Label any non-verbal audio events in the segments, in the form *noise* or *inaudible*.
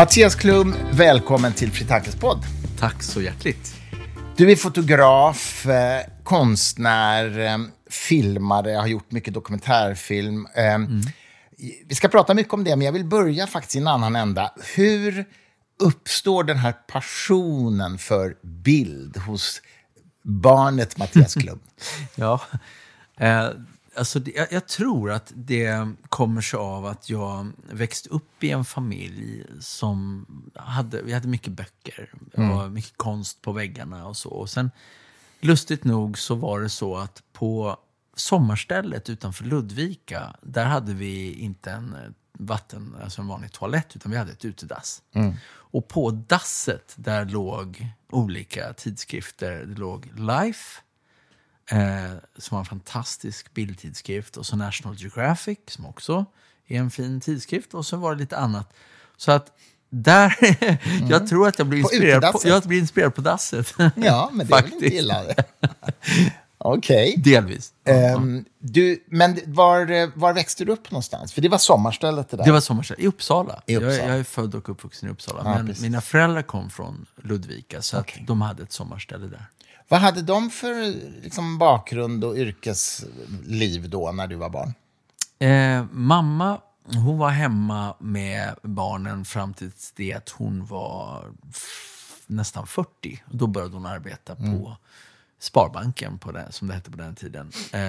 Mattias Klum, välkommen till Fritakes podd. Tack så hjärtligt. Du är fotograf, eh, konstnär, eh, filmare, har gjort mycket dokumentärfilm. Mm. Vi ska prata mycket om det, men jag vill börja faktiskt i en annan ända. Hur uppstår den här passionen för bild hos barnet Mattias Klum? *laughs* ja, Alltså, jag, jag, tror att det kommer sig av att jag växte upp i en familj som hade, vi hade mycket böcker mm. och mycket konst på väggarna och så. Och sen, lustigt nog så var det så att på sommarstället utanför Ludvika, där hade vi inte en eh, vatten, alltså en vanlig toalett, utan vi hade ett utedass. Mm. Och på dasset, där låg olika tidskrifter. Det låg Life, eh, som var en fantastisk bildtidskrift. Och så National Geographic, som också är en fin tidskrift. Och så var det lite annat. Så att där, *laughs* mm. jag tror att jag blir, inspirerad på, jag blir inspirerad på dasset. *laughs* Ja, men det är väl inte illa. *laughs* Okej. Okay. Delvis. Um, du, men var, var växte du upp någonstans? För det var sommarstället det där. Det var sommarstället, i Uppsala. I Uppsala. Jag, jag, är född och uppvuxen i Uppsala. Ja, men precis. mina föräldrar kom från Ludvika, så okay. att de hade ett sommarställe där. Vad hade de för liksom, bakgrund och yrkesliv då, när du var barn? Eh, mamma hon var hemma med barnen fram till det att hon var nästan 40. Då började hon arbeta mm. på Sparbanken, på den, som det hette på den tiden. Eh,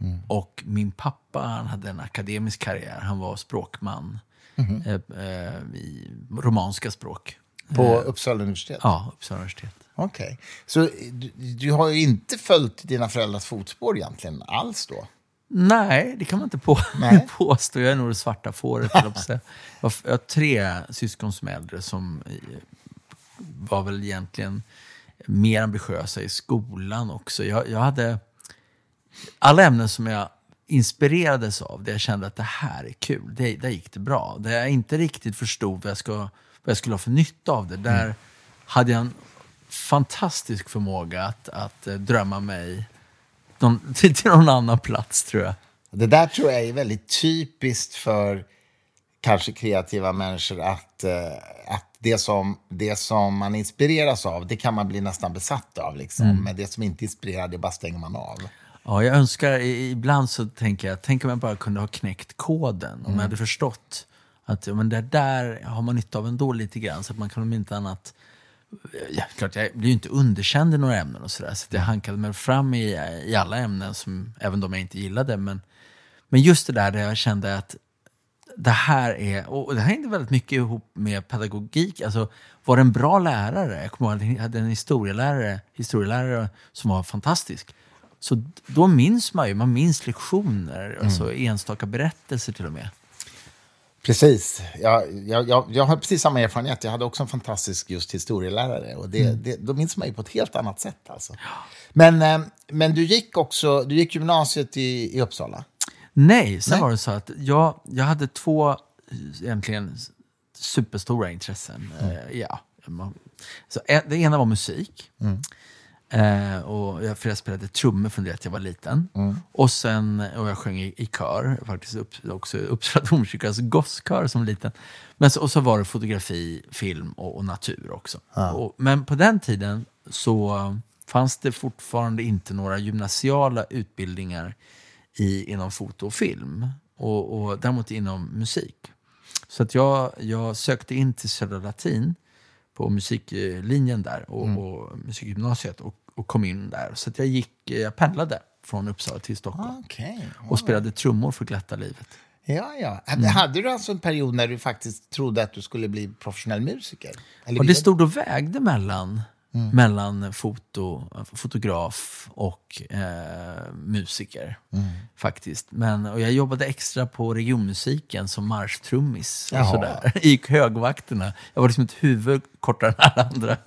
mm. Och min pappa han hade en akademisk karriär. Han var språkman mm. eh, i romanska språk. På eh, Uppsala universitet? Ja, Uppsala universitet. Okej. Okay. Så du, du, har ju inte följt dina föräldrars fotspår egentligen alls då? Nej, det kan man inte på, Nej. *laughs* påstå. Jag är nog det svarta fåret. jag, *laughs* jag har tre syskon som är äldre som var väl egentligen mer ambitiösa i skolan också. Jag, jag hade alla ämnen som jag inspirerades av, där jag kände att det här är kul, det, där gick det bra. Där jag inte riktigt förstod vad jag, ska, vad jag skulle ha för nytta av det, där mm. hade jag en fantastisk förmåga att, att eh, drömma mig någon, *laughs* till, till någon annan plats, tror jag. Det där tror jag är väldigt typiskt för kanske kreativa människor att, uh, att det, som, det som man inspireras av, det kan man bli nästan besatt av. Liksom. Mm. Men det som inte inspirerar, det bara stänger man av. Ja, jag önskar, ibland så tänker jag, tänk om jag bara kunde ha knäckt koden. Om mm. jag hade förstått att men det där har man nytta av ändå lite grann. Så att man kan om inte annat Ja, klart, jag blir ju inte underkänd i några ämnen och sådär. Så jag hankade mig fram i, i alla ämnen, som, även de jag inte gillade. Men, men just det där där jag kände att det här är, och det hängde väldigt mycket ihop med pedagogik. Alltså, var en bra lärare? Jag kommer ihåg att jag hade en historielärare, historielärare som var fantastisk. Så då minns man ju, man minns lektioner, mm. alltså enstaka berättelser till och med. Precis. Jag, jag, jag, jag, har precis samma erfarenhet. Jag hade också en fantastisk just historielärare. Och det, mm. det, då minns man ju på ett helt annat sätt. Alltså. Men, eh, men du gick också du gick gymnasiet i, i Uppsala? Nej, sen Nej. var det så att jag, jag hade två egentligen superstora intressen. Mm. Uh, ja. Så, det ena var musik. Mm. Eh, och jag, för jag spelade trummor från det att jag var liten. Mm. Och sen, och jag sjöng i, i kör, faktiskt upp, också Uppsala *laughs* domkyrkas gosskör som liten. Men så, och så var det fotografi, film och, och natur också. Ah. Och, men på den tiden så fanns det fortfarande inte några gymnasiala utbildningar i, inom foto och film. Och, och däremot inom musik. Så att jag, jag sökte in till Södra Latin på musiklinjen där och, mm. och musikgymnasiet och, och kom in där. Så jag gick, jag pendlade från Uppsala till Stockholm okay. och spelade trummor för glatta livet. Ja, ja. Mm. Hade du alltså en period när du faktiskt trodde att du skulle bli professionell musiker? Eller och det stod och vägde mellan Mm. mellan foto, fotograf och eh, musiker. Mm. faktiskt. Men, och jag jobbade extra på regionmusiken som marschtrummis *laughs* i högvakterna. Jag var liksom ett huvud kortare än alla andra. *laughs*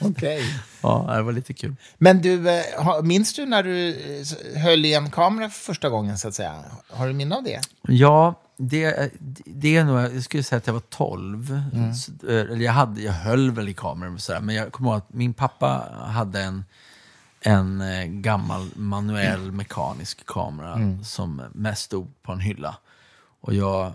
Okay. ja, det var lite kul. Men du, eh, minns du när du eh, höll i en kamera för första gången? så att säga? Har du minne av det? Ja, det, det är nog, jag skulle säga att jag var 12. Mm. Eller jag, hade, jag höll väl i kameran, sådär, men jag kommer ihåg att min pappa hade en, en eh, gammal manuell mm. mekanisk kamera mm. som mest stod på en hylla. Och jag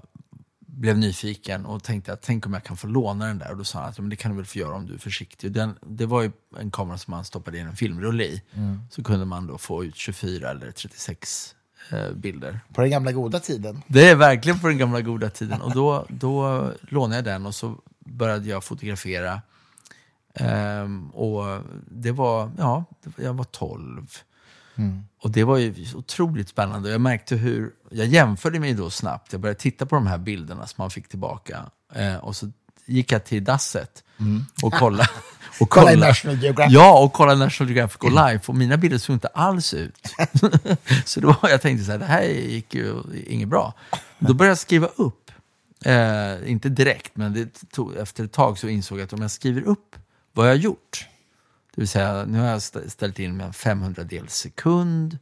blev nyfiken och tänkte att tänk om jag kan få låna den där. Och då sa han att ja, men det kan du väl få göra om du är försiktig. Den, det var ju en kamera som man stoppade in en filmrulle i. Mm. Så kunde man då få ut 24 eller 36 eh, bilder. På den gamla goda tiden. Det är verkligen på den gamla goda tiden. Och då, då lånade jag den och så började jag fotografera. Um, och det var, ja, jag var 12. Mm. Och det var ju otroligt spännande. Jag märkte hur, jag jämförde mig då snabbt. Jag började titta på de här bilderna som man fick tillbaka. Eh, och så gick jag till dasset mm. och kollade. *laughs* Och kolla, kolla National Geographic. Ja, och kolla National Geographic och live. Och mina bilder såg inte alls ut. *laughs* så då jag tänkte så här, det här gick ju inget bra. Då började jag skriva upp. Eh, inte direkt, men det tog, efter ett tag så insåg jag att om jag skriver upp vad jag har gjort det vill säga, nu har jag ställt in med 500 dels sekund,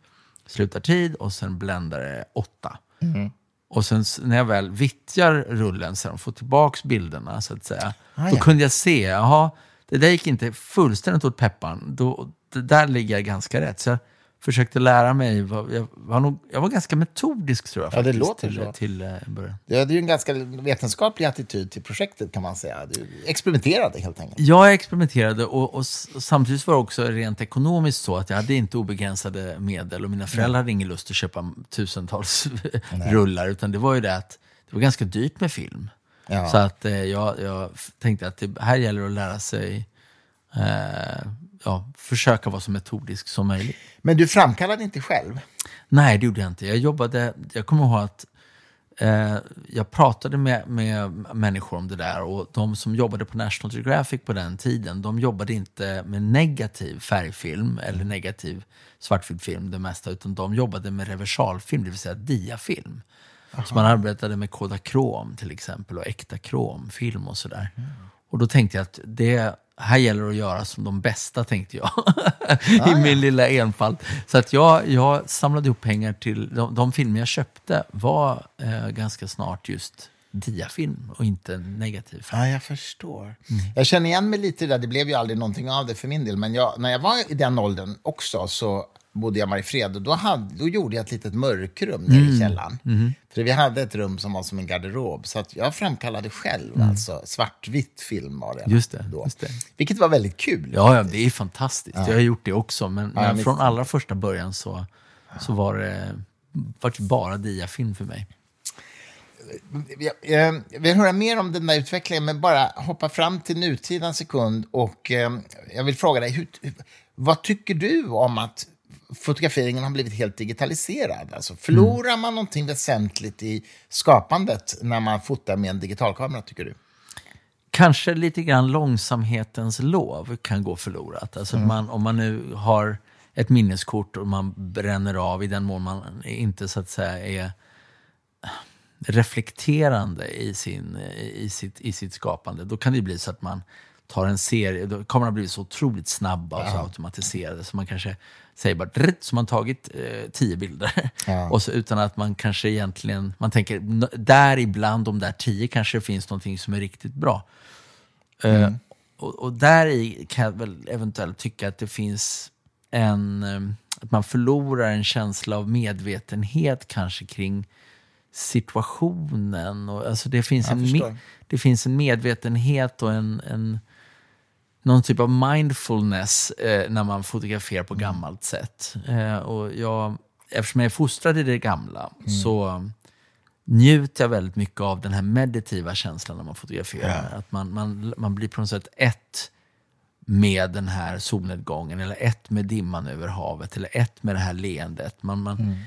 slutar tid och sen bländare 8. Mm. Och sen när jag väl vittjar rullen och får tillbaka bilderna så att säga, ah, då ja. kunde jag se, jaha, det där gick inte fullständigt åt peppan. Då, det där ligger jag ganska rätt. Så jag försökte lära mig. Jag var, nog, jag var ganska metodisk tror jag. Ja, det låter till, så. Till, uh, början. Det är ju en ganska vetenskaplig attityd till projektet kan man säga. Du experimenterade helt enkelt. Ja, jag experimenterade och, och, samtidigt var det också rent ekonomiskt så att jag hade inte obegränsade medel och mina föräldrar hade ingen lust att köpa tusentals *laughs* rullar. Utan det var ju det att det var ganska dyrt med film. Ja. Så att eh, jag, jag tänkte att det här gäller att lära sig eh, ja, försöka vara så metodisk som möjligt. Men du framkallade inte själv? Nej, det gjorde jag inte. Jag jobbade, jag kommer ihåg att eh, jag pratade med, med människor om det där och de som jobbade på National Geographic på den tiden, de jobbade inte med negativ färgfilm eller negativ svartvitfilm det mesta, utan de jobbade med reversalfilm, det vill säga diafilm. Aha. Så man arbetade med Kodakrom till exempel och äkta kromfilm och sådär. Mm. Och då tänkte jag att det här gäller det att göra som de bästa, tänkte jag. *laughs* I ah, min ja. lilla enfald. Så att jag, jag samlade ihop pengar till... De, de filmer jag köpte var eh, ganska snart just diafilm och inte negativ film. Ja, jag förstår. Mm. Jag känner igen mig lite där. Det blev ju aldrig någonting av det för min del. Men jag, när jag var i den åldern också så bodde jag i Mariefred och då, hade, då gjorde jag ett litet mörkrum nere mm. i källaren. Mm. För vi hade ett rum som var som en garderob. Så att jag framkallade själv mm. alltså svartvitt film var det. Just det, då. Just det. Vilket var väldigt kul. Ja, ja det är fantastiskt. Ja. Jag har gjort det också. Men, ja, men från allra första början så, så var det var bara diafilm för mig. Jag, vill höra mer om den där utvecklingen, men bara hoppa fram till nutid en sekund. Och, eh, jag vill fråga dig, hur, vad tycker du om att fotograferingen har blivit helt digitaliserad. Alltså, förlorar mm. man någonting väsentligt i skapandet när man fotar med en digitalkamera, tycker du? Kanske lite grann långsamhetens lov kan gå förlorat. Alltså mm. man, om man nu har ett minneskort och man bränner av i den mån man inte så att säga är reflekterande i, sin, i, sitt, i sitt skapande, då kan det bli så att man tar en serie, då kommer de blivit så otroligt snabba och så automatiserade så man kanske säger bara dritt, så man tagit eh, tio bilder. Ja. *laughs* och så utan att man kanske egentligen, man tänker där ibland de där tio kanske finns någonting som är riktigt bra. Eh, mm. Uh, och, och där i kan jag väl eventuellt tycka att det finns en, um, att man förlorar en känsla av medvetenhet kanske kring situationen. Och, alltså det, finns en, det finns en medvetenhet och en, en någon typ av mindfulness eh, när man fotograferar på mm. gammalt sätt. Eh, och jag, eftersom jag är fostrad i det gamla mm. så njuter jag väldigt mycket av den här meditativa känslan när man fotograferar. Ja. Att man, man, man blir på något sätt ett med den här solnedgången, eller ett med dimman över havet, eller ett med det här leendet. Man, man, mm.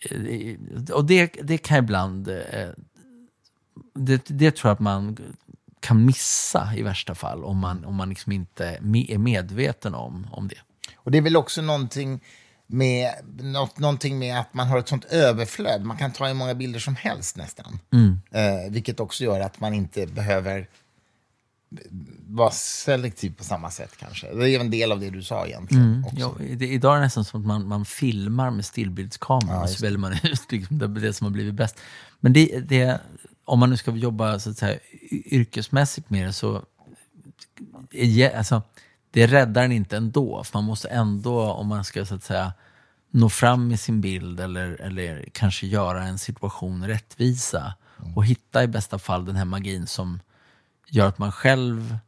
Eh, och det, det kan ibland... Eh, det, det tror jag att man kan missa i värsta fall om man, om man liksom inte är medveten om, om det. Och det är väl också någonting med, något, någonting med att man har ett sånt överflöd. Man kan ta hur många bilder som helst nästan. Mm. Eh, vilket också gör att man inte behöver vara selektiv på samma sätt kanske. Det är en del av det du sa egentligen. Mm. Ja, det, idag är det nästan som att man, man filmar med stillbildskamera ja, och så väljer man *laughs* ut liksom det, det som har blivit bäst. Men det, det, om man nu ska jobba så att säga, yrkesmässigt med det så alltså, det räddar en inte ändå. För man måste ändå, om man ska så att säga nå fram med sin bild eller, eller kanske göra en situation rättvisa, Och hitta i bästa fall den här magin som gör att man själv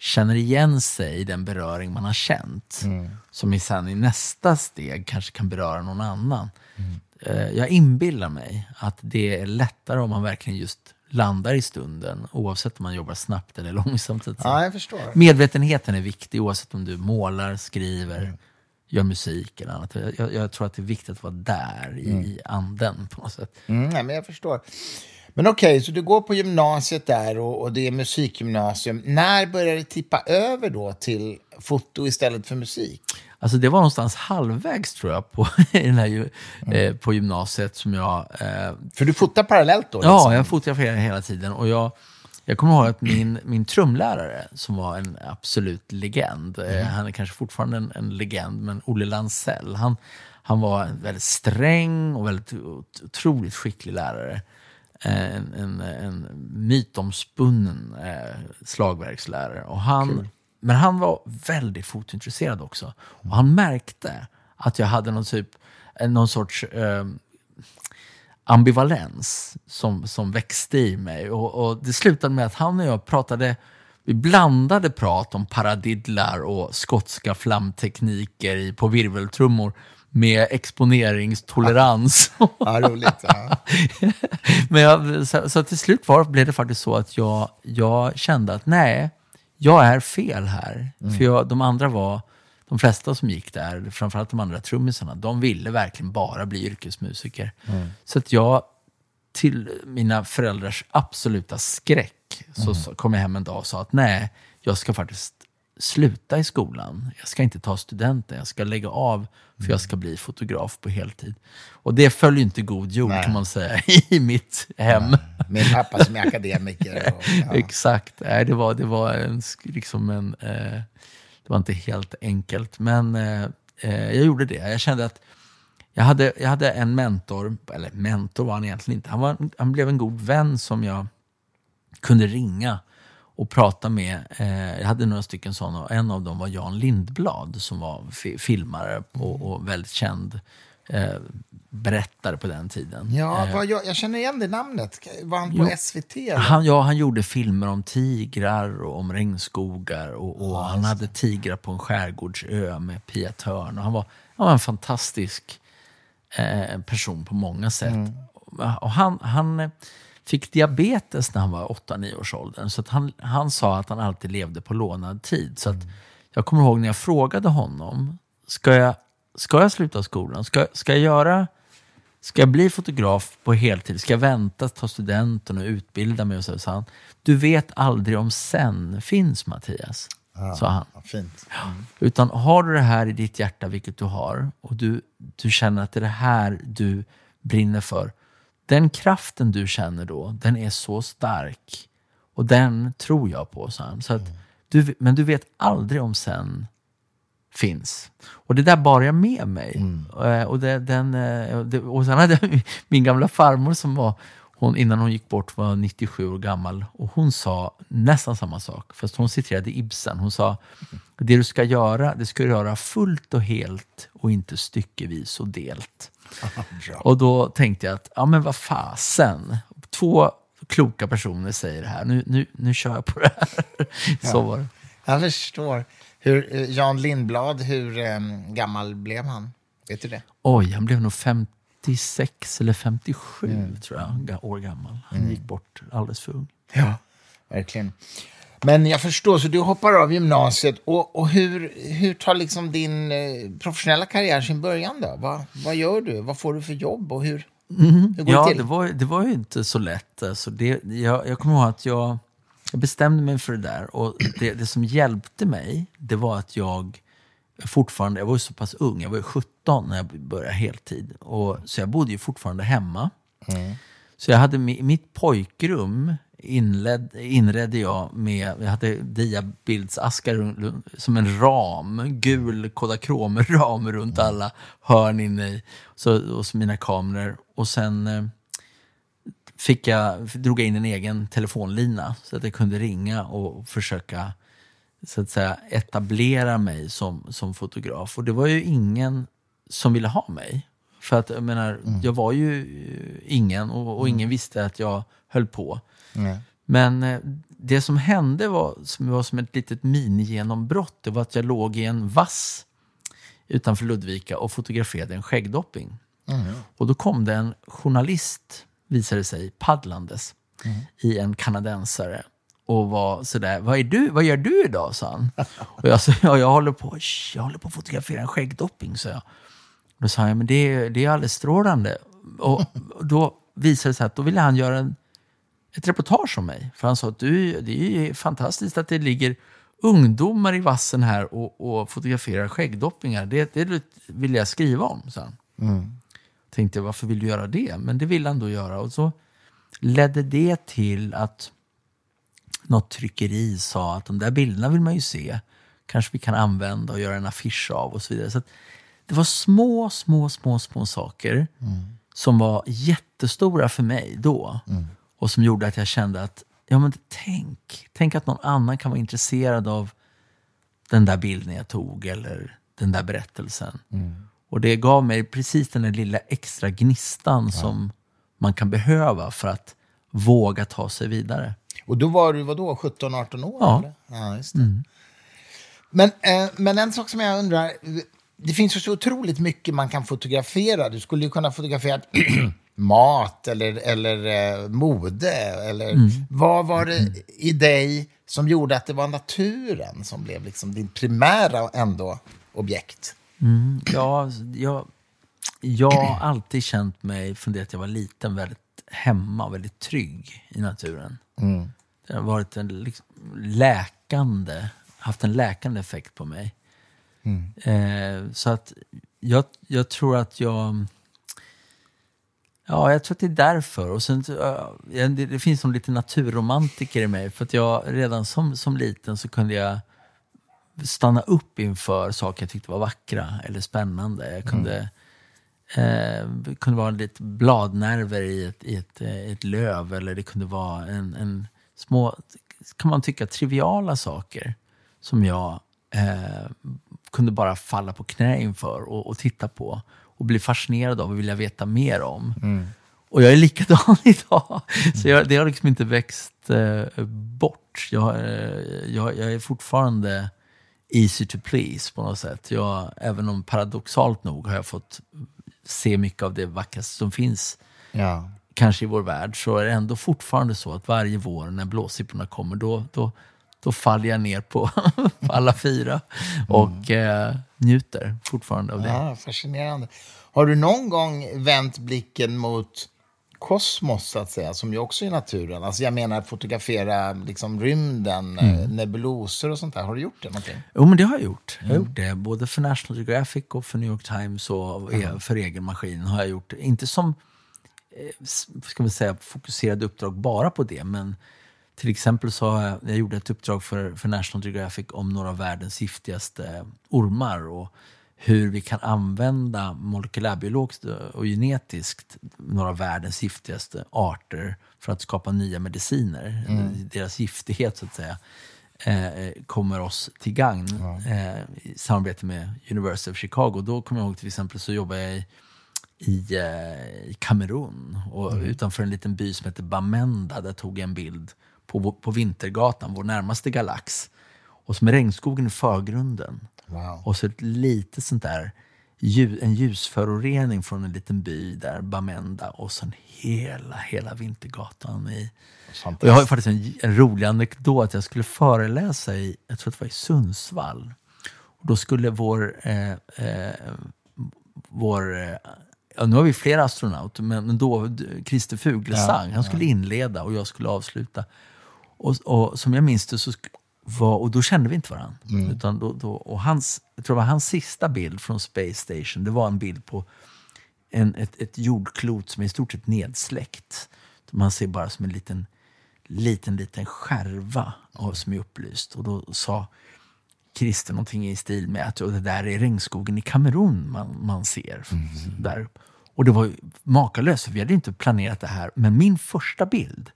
känner igen sig i den beröring man har känt. Mm. Som i sen i nästa steg kanske kan beröra någon annan. Mm. Jag inbillar mig att det är lättare om man verkligen just landar i stunden, oavsett om man jobbar snabbt eller *laughs* långsamt. Ja, jag förstår. Medvetenheten är viktig, oavsett om du målar, skriver, mm. gör musik eller annat. Jag, jag, tror att det är viktigt att vara där i, mm. anden på något sätt. Mm, ja, men jag förstår. Men okej, okay, så du går på gymnasiet där och, och, det är musikgymnasium. När börjar det tippa över då till foto istället för musik? Alltså det var någonstans halvvägs tror jag på, *laughs* den här, mm. eh, på gymnasiet som jag... Eh, för du fotar parallellt då? Liksom? Ja, jag fotograferar hela tiden. Och jag, jag kommer ihåg att min, min trumlärare, som var en absolut legend, eh, mm. han är kanske fortfarande en, en legend, men Olle Lansell, han, han var en väldigt sträng och väldigt otroligt skicklig lärare. Eh, en, en, en mytomspunnen eh, slagverkslärare. Och han, cool. Men han var väldigt fotointresserad också. Och han märkte att jag hade någon, typ, eh, någon sorts eh, ambivalens som, som växte i mig. Och, och, det slutade med att han och jag pratade, vi blandade prat om paradidlar och skotska flamtekniker på virveltrummor med exponeringstolerans. *laughs* ja, roligt. Ja. *laughs* Men jag, så, så, till slut var, blev det faktiskt så att jag, jag kände att nej, jag är fel här. Mm. För jag, de andra var, de flesta som gick där, framförallt de andra trummisarna, de ville verkligen bara bli yrkesmusiker. Mm. Så att jag, till mina föräldrars absoluta skräck, så, så kom jag hem en dag och sa att nej, jag ska faktiskt sluta i skolan. Jag ska inte ta studenten, jag ska lägga av för jag ska bli fotograf på heltid. Och det följer inte god jord Nej. kan man säga *laughs* i mitt hem. Nej. Min pappa som är akademiker. Och, *laughs* ja. Exakt, Nej, det var, det var en, liksom en, eh, det var inte helt enkelt. Men eh, eh, jag gjorde det. Jag kände att jag hade, jag hade en mentor, eller mentor var han egentligen inte. Han, var, han blev en god vän som jag kunde ringa och prata med, eh, jag hade några stycken sådana, och en av dem var Jan Lindblad som var fi filmare och, och, väldigt känd eh, berättare på den tiden. Ja, eh, jag, jag, känner igen det namnet. Var han på jo, SVT? Han, ja, han gjorde filmer om tigrar och om regnskogar och, och ja, han hade tigrar på en skärgårdsö med Pia Törn. Och han, var, han var en fantastisk eh, person på många sätt. Mm. Och han, han fick diabetes när han var 8-9 års ålder. Så han, han sa att han alltid levde på lånad tid. Så att jag kommer ihåg när jag frågade honom, ska jag, ska jag sluta skolan? Ska, ska jag göra Ska jag bli fotograf på heltid? Ska jag vänta, ta studenten och utbilda mig? Och så, så han, du vet aldrig om sen finns, Mattias. Ja, sa han. Fint. Mm. Utan har du det här i ditt hjärta, vilket du har, och du, du känner att det är det här du brinner för, den kraften du känner då, den är så stark. Och den tror jag på, sa han. Så att du, men du vet aldrig om sen finns. Och det där bar jag med mig. Mm. Eh, och, det, den, det, och sen hade jag *laughs* min gamla farmor som var, hon, innan hon gick bort var 97 år gammal. Och hon sa nästan samma sak, fast hon citerade Ibsen. Hon sa, det du ska göra, det ska du göra fullt och helt och inte styckevis och delt. Och då tänkte jag att, ja men vad fasen. Två kloka personer säger det här. Nu, nu, nu kör jag på det här. *laughs* Så ja. var det. Jag förstår. Hur, eh, Jan Lindblad, hur um, gammal blev han? Vet du det? Oj, han blev nog 56 eller 57 mm. tror jag, år gammal. Han mm. gick bort alldeles för ung. Ja, verkligen. Men jag förstår, så du hoppar av gymnasiet. Och, och hur, hur tar liksom din eh, professionella karriär sin början då? Va, vad gör du? Vad får du för jobb? Och hur, mm. hur går ja, det till? Det var, det var ju inte så lätt. Alltså det, jag, jag kommer ihåg att jag, jag bestämde mig för det där. Och det, det som hjälpte mig, det var att jag fortfarande, jag var ju så pass ung, jag var ju 17 när jag började heltid. Och, så jag bodde ju fortfarande hemma. Mm. Så jag hade mitt pojkrum inled, inredde jag med, jag hade diabildsaskar som en ram, gul Kodakrom-ram runt mm. alla hörn inne i, så, och så mina kameror. Och sen eh, fick jag, drog jag in en egen telefonlina så att jag kunde ringa och försöka så att säga, etablera mig som, som fotograf. Och det var ju ingen som ville ha mig. För att jag menar, mm. jag var ju ingen och, och ingen mm. visste att jag höll på. Mm. Men eh, det som hände var som, var som ett litet minigenombrott. Det var att jag låg i en vass utanför Ludvika och fotograferade en skäggdopping. Mm. Och då kom det en journalist, visade sig, paddlandes mm. i en kanadensare och var sådär, vad, är du, vad gör du idag? sa han. Och jag sa, ja, jag håller på, jag håller på att fotografera en skäggdopping, sa jag. Då sa han, men det är, det är alldeles strålande. Och då visade det sig att då ville han göra en, ett reportage om mig. För han sa att du, det är fantastiskt att det ligger ungdomar i vassen här och, och fotograferar skäggdoppingar. Det, det vill jag skriva om, sa han. Mm. Tänkte, varför vill du göra det? Men det vill han då göra. Och så ledde det till att något tryckeri sa att de där bilderna vill man ju se. Kanske vi kan använda och göra en affisch av och så vidare. Så det var små, små, små, små saker mm. som var jättestora för mig då. Mm. Och som gjorde att jag kände att, ja men tänk, tänk att någon annan kan vara intresserad av den där bilden jag tog eller den där berättelsen. Mm. Och det gav mig precis den där lilla extra gnistan ja. som man kan behöva för att våga ta sig vidare. Och då var du vadå, 17-18 år? Ja. Eller? ja just mm. Men, eh, men en sak som jag undrar, det finns ju så otroligt mycket man kan fotografera. Du skulle ju kunna fotografera *clears throat* mat eller, eller eh, mode. Eller, mm. Vad var det i dig som gjorde att det var naturen som blev liksom din primära ändå objekt? Mm, ja, jag, jag har alltid känt mig, från det att jag var liten, väldigt hemma, väldigt trygg i naturen. Mm. Det har varit en liksom, läkande, haft en läkande effekt på mig. Mm. Eh, så att jag, jag tror att jag... Ja, jag tror att det är därför. Och sen, uh, det, det, finns som lite naturromantiker i mig. För att jag redan som, som liten så kunde jag stanna upp inför saker jag tyckte var vackra eller spännande. Jag kunde, mm. eh, kunde vara lite bladnerver i ett, i ett, i ett löv eller det kunde vara en, en små, kan man tycka, triviala saker som jag eh, kunde bara falla på knä inför och, och, titta på och bli fascinerad av och vilja veta mer om. Mm. Och jag är likadan *laughs* idag. Så jag, det har liksom inte växt eh, bort. Jag, eh, jag, jag, är fortfarande easy to please på något sätt. Jag, även om paradoxalt nog har jag fått se mycket av det vackraste som finns ja kanske i vår värld, så är det ändå fortfarande så att varje vår när blåsipporna kommer, då, då, då faller jag ner på, *laughs* alla fyra och mm. eh, njuter fortfarande av det. Ja, fascinerande. Har du någon gång vänt blicken mot kosmos, så att säga, som ju också är naturen? Alltså jag menar fotografera liksom, rymden, eh, mm. nebulosor och sånt där. Har du gjort det någonting? Jo, men det har jag gjort. Jag har mm. gjort det. Både för National Geographic och för New York Times och mm. för egen maskin har jag gjort. Inte som Eh, ska man säga, fokuserade uppdrag bara på det. Men till exempel så jag, jag gjorde ett uppdrag för, för National Geographic om några av världens giftigaste ormar och hur vi kan använda molekylärbiologiskt och genetiskt några av världens giftigaste arter för att skapa nya mediciner. Mm. Deras giftighet, så att säga, eh, kommer oss till gagn ja. eh, i samarbete med University of Chicago. Då kommer jag ihåg till exempel så jobbade jag i i, eh, i Kamerun. Och mm. Utanför en liten by som heter Bamenda, där tog jag en bild på, på Vintergatan, vår närmaste galax. Och så med regnskogen i förgrunden. Wow. Och så ett litet sånt där en ljusförorening från en liten by där, Bamenda, och sen hela, hela Vintergatan. I, och jag har faktiskt en, en rolig anekdot. Jag skulle föreläsa i, jag tror det var i Sundsvall. Och då skulle vår, eh, eh, vår eh, ja, nu har vi flera astronauter, men, då Christer Fuglesang, ja, han skulle inleda och jag skulle avsluta. Och, och som jag minns det så var, och då kände vi inte varandra. Mm. Utan då, då, och hans, jag tror det var hans sista bild från Space Station, det var en bild på en, ett, ett jordklot som är i stort sett nedsläckt. Man ser bara som en liten, liten, liten skärva och, som är upplyst. Och då sa Christer någonting i stil med att och det där är regnskogen i Kamerun man, man ser. Mm. Där. Och det var makalöst, för vi hade inte planerat det här. Men min första bild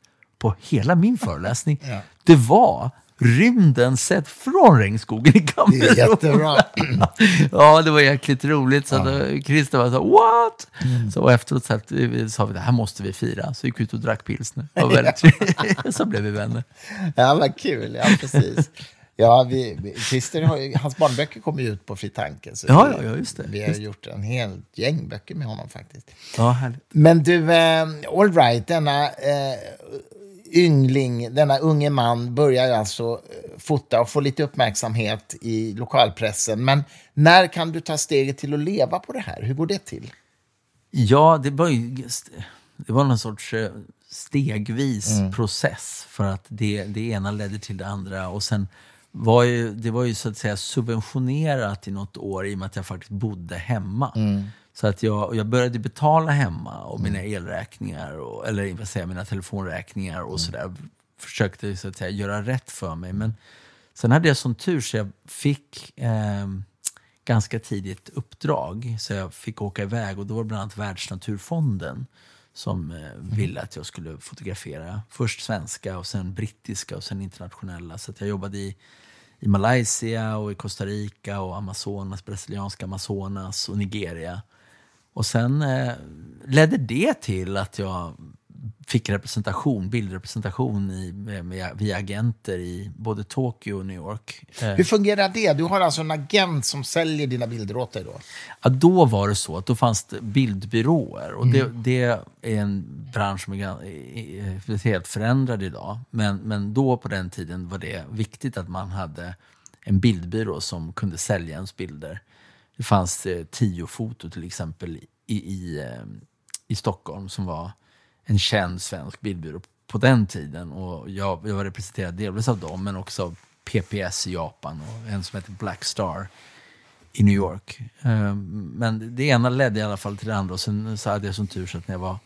på hela min föreläsning, ja. det var rymden sett från regnskogen i Kamerun. Det är jättebra. *clears throat* ja, det var jäkligt roligt. Så ja. Christer var så what? Mm. Så efteråt så sa vi det här måste vi fira. Så gick vi ut och drack pilsner. *laughs* så blev vi vänner. Ja, vad kul. Ja, precis. Ja, vi, Christer hans barnböcker kommer ju ut på Fri Tanke. Så ja, ja, just det. Vi har just. gjort en hel gäng böcker med honom faktiskt. Ja, härligt. Men du, eh, all right, denna eh, yngling, denna unge man börjar alltså eh, fota och få lite uppmärksamhet i lokalpressen. Men när kan du ta steget till att leva på det här? Hur går det till? Ja, det var ju det var någon sorts eh, stegvis mm. process för att det, det ena ledde till det andra. Och sen var ju, det var ju så att säga subventionerat i något år i och med att jag faktiskt bodde hemma. Mm. Så att jag, jag började betala hemma och mina mm. elräkningar, och, eller vad säger mina telefonräkningar och mm. sådär. Försökte så att säga göra rätt för mig. Men sen hade jag sån tur så jag fick eh, ganska tidigt uppdrag. Så jag fick åka iväg och då var det bland annat Världsnaturfonden som eh, mm. ville att jag skulle fotografera. Först svenska och sen brittiska och sen internationella. Så jag jobbade i i Malaysia och i Costa Rica och Amazonas, brasilianska Amazonas och Nigeria. Och sen eh, ledde det till att jag fick representation, bildrepresentation i, med, via agenter i både Tokyo och New York. Eh, Hur fungerar det? Du har alltså en agent som säljer dina bilder åt dig då? Ja, då var det så att då fanns det bildbyråer och mm. det, det, är en bransch som är helt förändrad idag. Men, men då på den tiden var det viktigt att man hade en bildbyrå som kunde sälja ens bilder. Det fanns eh, tio foto till exempel i, i, eh, i Stockholm som var en känd svensk bildbyrå på den tiden. Och jag, jag var representerad delvis av dem, men också av PPS i Japan och en som heter Black Star i New York. Eh, men det ena ledde i alla fall till det andra och sen så hade jag som tur så att när jag var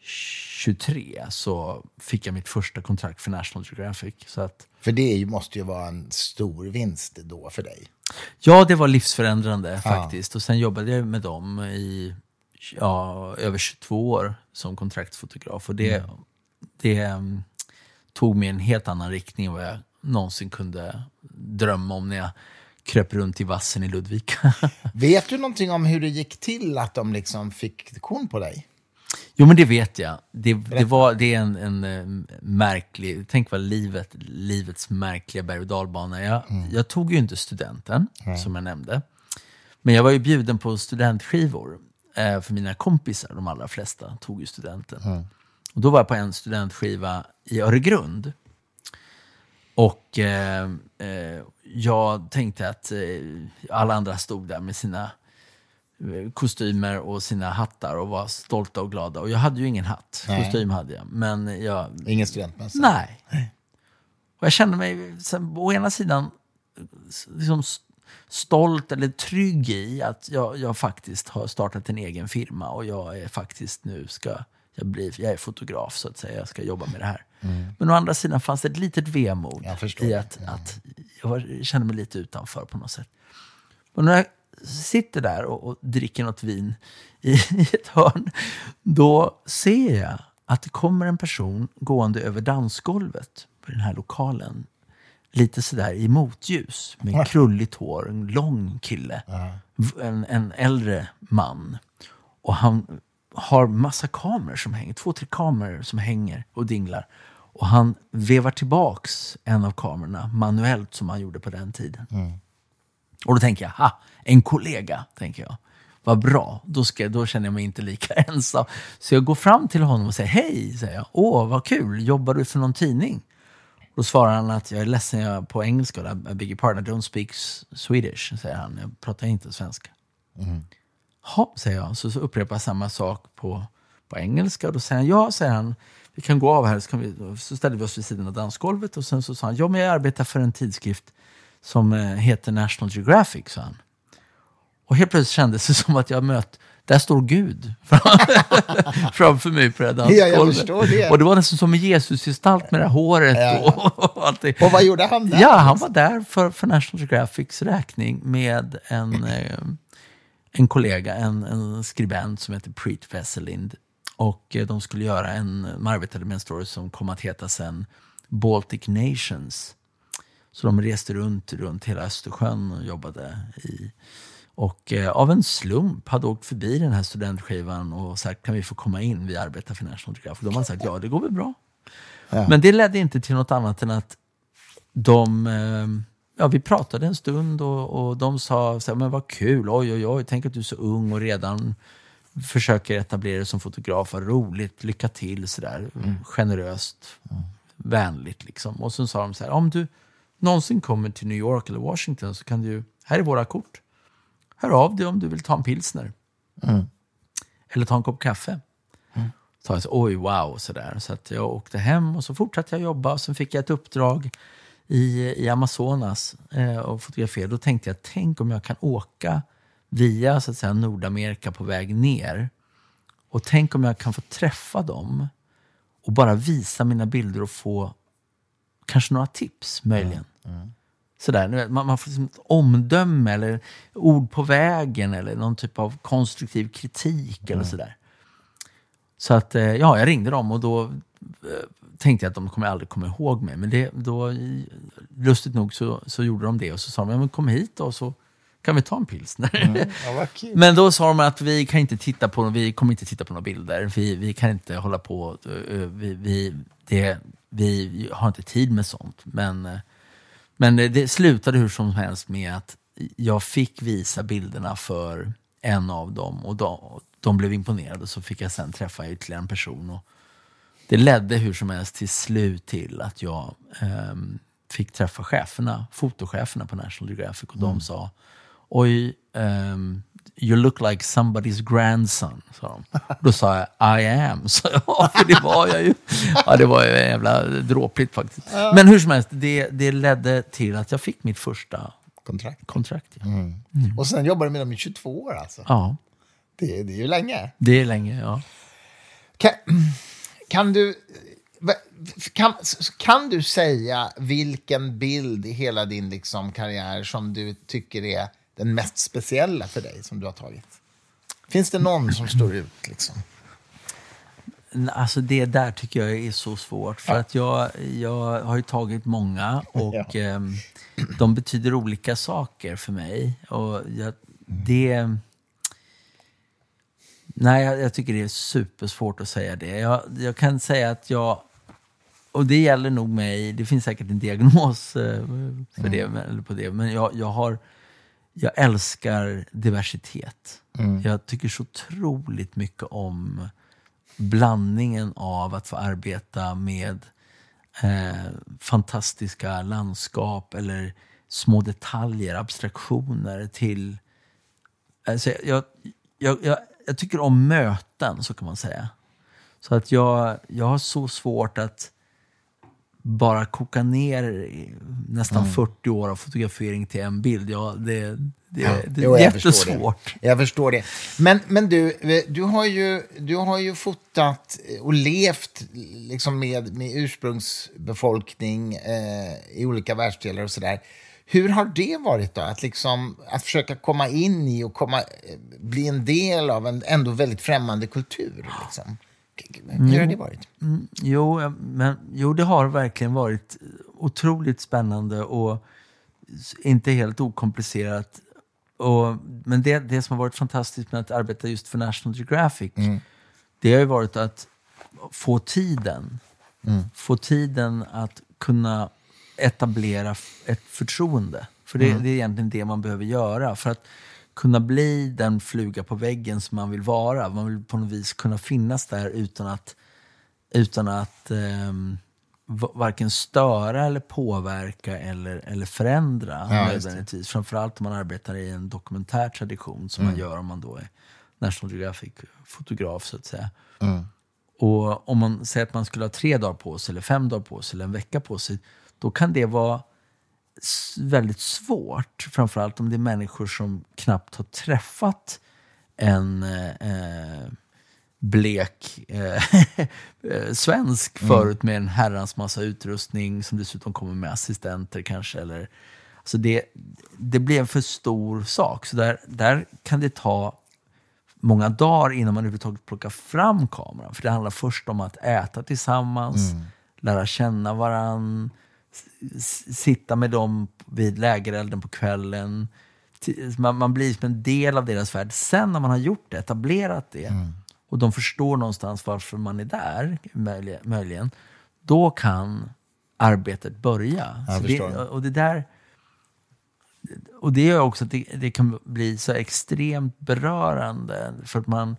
23 så fick jag mitt första kontrakt för National Geographic. Så att, för det måste ju vara en stor vinst då för dig. Ja, det var livsförändrande faktiskt. Ja. Och sen jobbade jag med dem i ja, över 22 år som kontraktsfotograf. Och det, mm. det um, tog mig en helt annan riktning än vad jag någonsin kunde drömma om när jag kröp runt i vassen i Ludvika. *laughs* Vet du någonting om hur det gick till att de liksom fick kon på dig? Jo, men det vet jag. Det, det, var, det är en, en, en, eh, märklig... Tänk vad livet, livets märkliga berg och dalbana. Jag, mm. jag tog ju inte studenten, mm. som jag nämnde. Men jag var ju bjuden på studentskivor. Eh, för mina kompisar, de allra flesta, tog ju studenten. Mm. Och då var jag på en studentskiva i Öregrund. Och eh, eh, jag tänkte att eh, alla andra stod där med sina kostymer och sina hattar och var stolta och glada. Och jag hade ju ingen hatt. Nej. Kostym hade jag. Men jag... Ingen studentmössa? Nej. Nej. Och jag kände mig sen, å ena sidan liksom stolt eller trygg i att jag, jag faktiskt har startat en egen firma och jag är faktiskt nu ska jag, bli, jag är fotograf så att säga, jag ska jobba med det här. Mm. Men å andra sidan fanns det ett litet vemod i att, mm. att jag kände mig lite utanför på något sätt. Och när jag sitter där och, och dricker något vin i, i ett hörn, då ser jag att det kommer en person gående över dansgolvet på den här lokalen. Lite sådär i motljus, med krulligt hår, en lång kille. En, en äldre man. Och han har massa kameror som hänger, två, tre kameror som hänger och dinglar. Och han vevar tillbaks en av kamerorna manuellt som han gjorde på den tiden. Mm. Och då tänker jag, ha, en kollega, tänker jag. Vad bra, då, ska, då känner jag mig inte lika *laughs* ensam. Så jag går fram till honom och säger hej, säger jag. Åh, vad kul, jobbar du för någon tidning? Då svarar han att jag är ledsen jag på engelska, I beg your pardon, I don't speak Swedish, säger han. Jag pratar inte svenska. Mm. Säger jag. Så, så upprepar jag samma sak på, på engelska. Och då säger han, ja, säger han, vi kan gå av här. Så, vi, så ställer vi oss vid sidan av dansgolvet och sen så sa han, ja, men jag arbetar för en tidskrift som eh, heter National Geographic, sa han. Och helt plötsligt kändes det *laughs* som att jag mött där står Gud *laughs* framför mig på det här dansgolvet. Ja, och det var nästan som en Jesusgestalt med det här håret. Ja. Och, och, allt det. och vad gjorde han där? Ja, han var där för, för National Geographics räkning med en, eh, en kollega, en, en skribent som heter Preet Veselind. Och eh, de skulle göra en, de arbetade med en story som kom att heta sen Baltic Nations Så de reste runt, runt hela Östersjön och jobbade i och eh, av en slump hade åkt förbi den här studentskivan och sagt kan vi få komma in, vi arbetar för National Geographic. De hade sagt ja, det går väl bra. Ja. Men det ledde inte till något annat än att de, eh, ja vi pratade en stund och, och de sa, så här, men vad kul, oj oj oj, tänk att du är så ung och redan försöker etablera dig som fotograf, vad roligt, lycka till, sådär mm. generöst, mm. vänligt liksom. Och så sa de så här, om du någonsin kommer till New York eller Washington så kan du, här är våra kort hör av dig om du vill ta en pilsner. Mm. Eller ta en kopp kaffe. Mm. Så jag så, oj, wow, sådär. Så att jag åkte hem och så fortsatte jag jobba. Och sen fick jag ett uppdrag i, i Amazonas eh, och fotografera. Då tänkte jag, tänk om jag kan åka via så att säga, Nordamerika på väg ner. Och tänk om jag kan få träffa dem och bara visa mina bilder och få kanske några tips möjligen. Mm. Mm. Sådär, man, man får liksom ett omdöme eller ord på vägen eller någon typ av konstruktiv kritik mm. eller sådär. Så att, eh, ja, jag ringde dem och då eh, tänkte jag att de kommer aldrig komma ihåg mig. Men det, då, lustigt nog så, så gjorde de det och så sa de, ja, men kom hit och så kan vi ta en pilsner? *laughs* Mm. Ja, men då sa de att vi kan inte titta på, vi kommer inte titta på några bilder. Vi, vi kan inte hålla på, eh, vi, vi, det, vi har inte tid med sånt. Men men det slutade hur som helst med att jag fick visa bilderna för en av dem och de, de blev imponerade. Så fick jag sen träffa ytterligare en person. Och det ledde hur som helst till slut till att jag eh, fick träffa cheferna, fotocheferna på National Geographic och mm. de sa Oj, um, You look like somebody's grandson, sa de. Då sa jag, I am. *laughs* Så, ja, för det var jag ju. Ja, det var ju jävla dråpligt faktiskt. Men hur som helst, det, det ledde till att jag fick mitt första kontrakt. kontrakt ja. mm. Mm. Och sen jobbade du med dem i 22 år alltså? Ja. Det, det är ju länge. Det är länge, ja. Kan, kan du... Kan, kan du säga vilken bild i hela din liksom, karriär som du tycker är den mest speciella för dig som du har tagit? Finns det någon som står ut? Liksom? Alltså det där tycker jag är så svårt. För ja. att jag, jag har ju tagit många och ja. eh, de betyder olika saker för mig. Och jag, det... Nej, jag, jag, tycker det är supersvårt att säga det. Jag, jag kan säga att jag... Och det gäller nog mig. Det finns säkert en diagnos eh, för mm. det, eller på det. Men jag, jag har jag älskar diversitet. Mm. Jag tycker så otroligt mycket om blandningen av att få arbeta med eh, fantastiska landskap eller små detaljer, abstraktioner till... Alltså jag, jag, jag, jag tycker om möten, så kan man säga. Så att jag, jag har så svårt att bara koka ner nästan mm. 40 år av fotografering till en bild, ja, det, det, ja, det är jo, jättesvårt. Förstår jag förstår det. Men, men du, du har, ju, du har ju fotat och levt liksom med, med ursprungsbefolkning eh, i olika världsdelar och sådär. Hur har det varit då? Att, liksom, att försöka komma in i och komma, bli en del av en ändå väldigt främmande kultur? Liksom? Hur har det varit? Mm, jo, men, jo, det har verkligen varit otroligt spännande och inte helt okomplicerat. Och, men det, det som har varit fantastiskt med att arbeta just för National Geographic, mm. det har ju varit att få tiden. Mm. Få tiden att kunna etablera ett förtroende. För det, mm. det är egentligen det man behöver göra. För att kunna bli den fluga på väggen som man vill vara. Man vill på något vis kunna finnas där utan att, utan att eh, varken störa eller påverka eller, eller förändra ja, nödvändigtvis. Framförallt om man arbetar i en dokumentär tradition som mm. man gör om man då är National Geographic-fotograf så att säga. Mm. Och om man säger att man skulle ha tre dagar på sig, eller fem dagar på sig, eller en vecka på sig, då kan det vara väldigt svårt. Framförallt om det är människor som knappt har träffat en eh, blek *laughs* eh, svensk mm. förut med en herrans massa utrustning som dessutom kommer med assistenter kanske. Eller, alltså det, det blir en för stor sak. Så där, där kan det ta många dagar innan man överhuvudtaget plockar fram kameran. För det handlar först om att äta tillsammans, mm. lära känna varandra sitta med dem vid lägerelden på kvällen. Man, man, blir som en del av deras värld. Sen när man har gjort det, etablerat det, mm. och de förstår någonstans varför man är där, möjligen, då kan arbetet börja. Det, och det där... Och det gör också att det, det, kan bli så extremt berörande. För att man,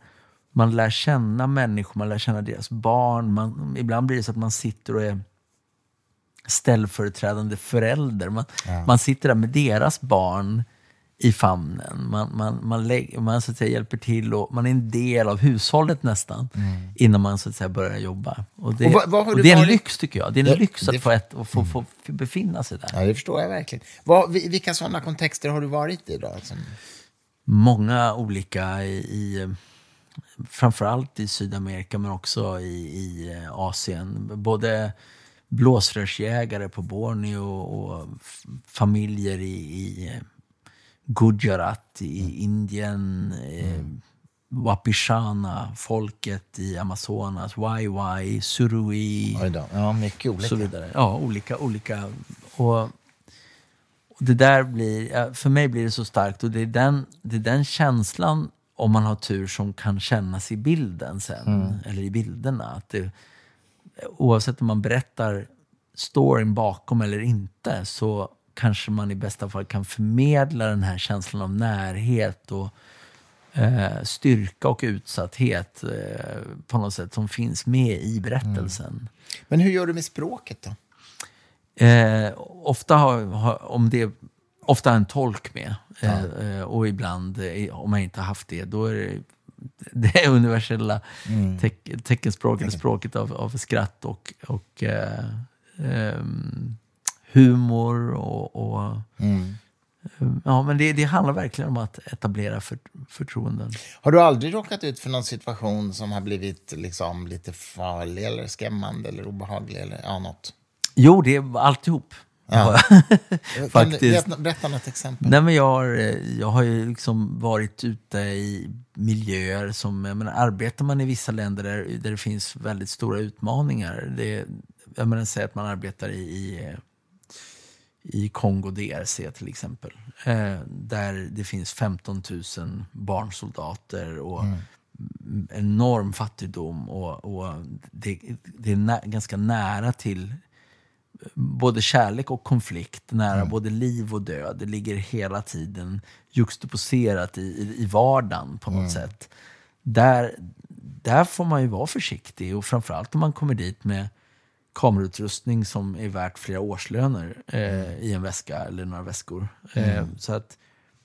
man lär känna människor, man lär känna deras barn. Man, ibland blir det så att man sitter och är ställföreträdande förälder. Man, ja. man sitter där med deras barn i famnen. Man, man, man, lägger, man så att säga, hjälper till och man är en del av hushållet nästan mm. innan man så att säga, börjar jobba. Och det, och vad, vad och det är en lyx tycker jag. Det är en det, lyx att, få, ett, att få, få, få, befinna sig där. Ja, det förstår jag verkligen. Vad, vilka sådana kontexter har du varit i då? Som... Många olika i, i framförallt i Sydamerika men också i, i Asien. Både blåsrörsjägare på Borneo och familjer i, i Gujarat i. Indien, eh, mm. Wapishana, folket i Amazonas, Wai Surui. Ja, mycket olika. Så vidare. Ja, olika. olika. Och, och, det där blir, för mig blir det så starkt och det är den, det är den känslan, om man har tur, som kan kännas i bilden sen, mm. eller i bilderna. Att det, oavsett om man berättar storyn bakom eller inte, så kanske man i bästa fall kan förmedla den här känslan av närhet och eh, styrka och utsatthet eh, på något sätt som finns med i berättelsen. Mm. Men hur gör du med språket då? Eh, ofta har, har, om det ofta en tolk med. Ja. Eh, och ibland, eh, om man inte har haft det, då är det det universella mm. teck, teckenspråket, språket av, av skratt och, och eh, um, humor och, och mm. Ja, men det, det, handlar verkligen om att etablera för, förtroenden. Har du aldrig råkat ut för någon situation som har blivit liksom lite farlig eller skrämmande eller obehaglig eller ja, något? Jo, det är alltihop. Ja. Faktiskt. Kan du *laughs* berätta något exempel? Nej, men jag, har, jag har ju liksom varit ute i miljöer som, jag menar, arbetar man i vissa länder där, där det finns väldigt stora utmaningar. Det, jag menar, säg att man arbetar i, i i Kongo DRC till exempel. Eh, där det finns 15 000 barnsoldater och mm. enorm fattigdom. Och, och det, det, är nä ganska nära till både kärlek och konflikt, nära mm. både liv och död. Det ligger hela tiden juxtaposerat i, i, i vardagen på något mm. sätt. Där, där får man ju vara försiktig och framförallt om man kommer dit med kamerautrustning som är värt flera årslöner eh, i en väska eller några väskor. Eh, mm. Så att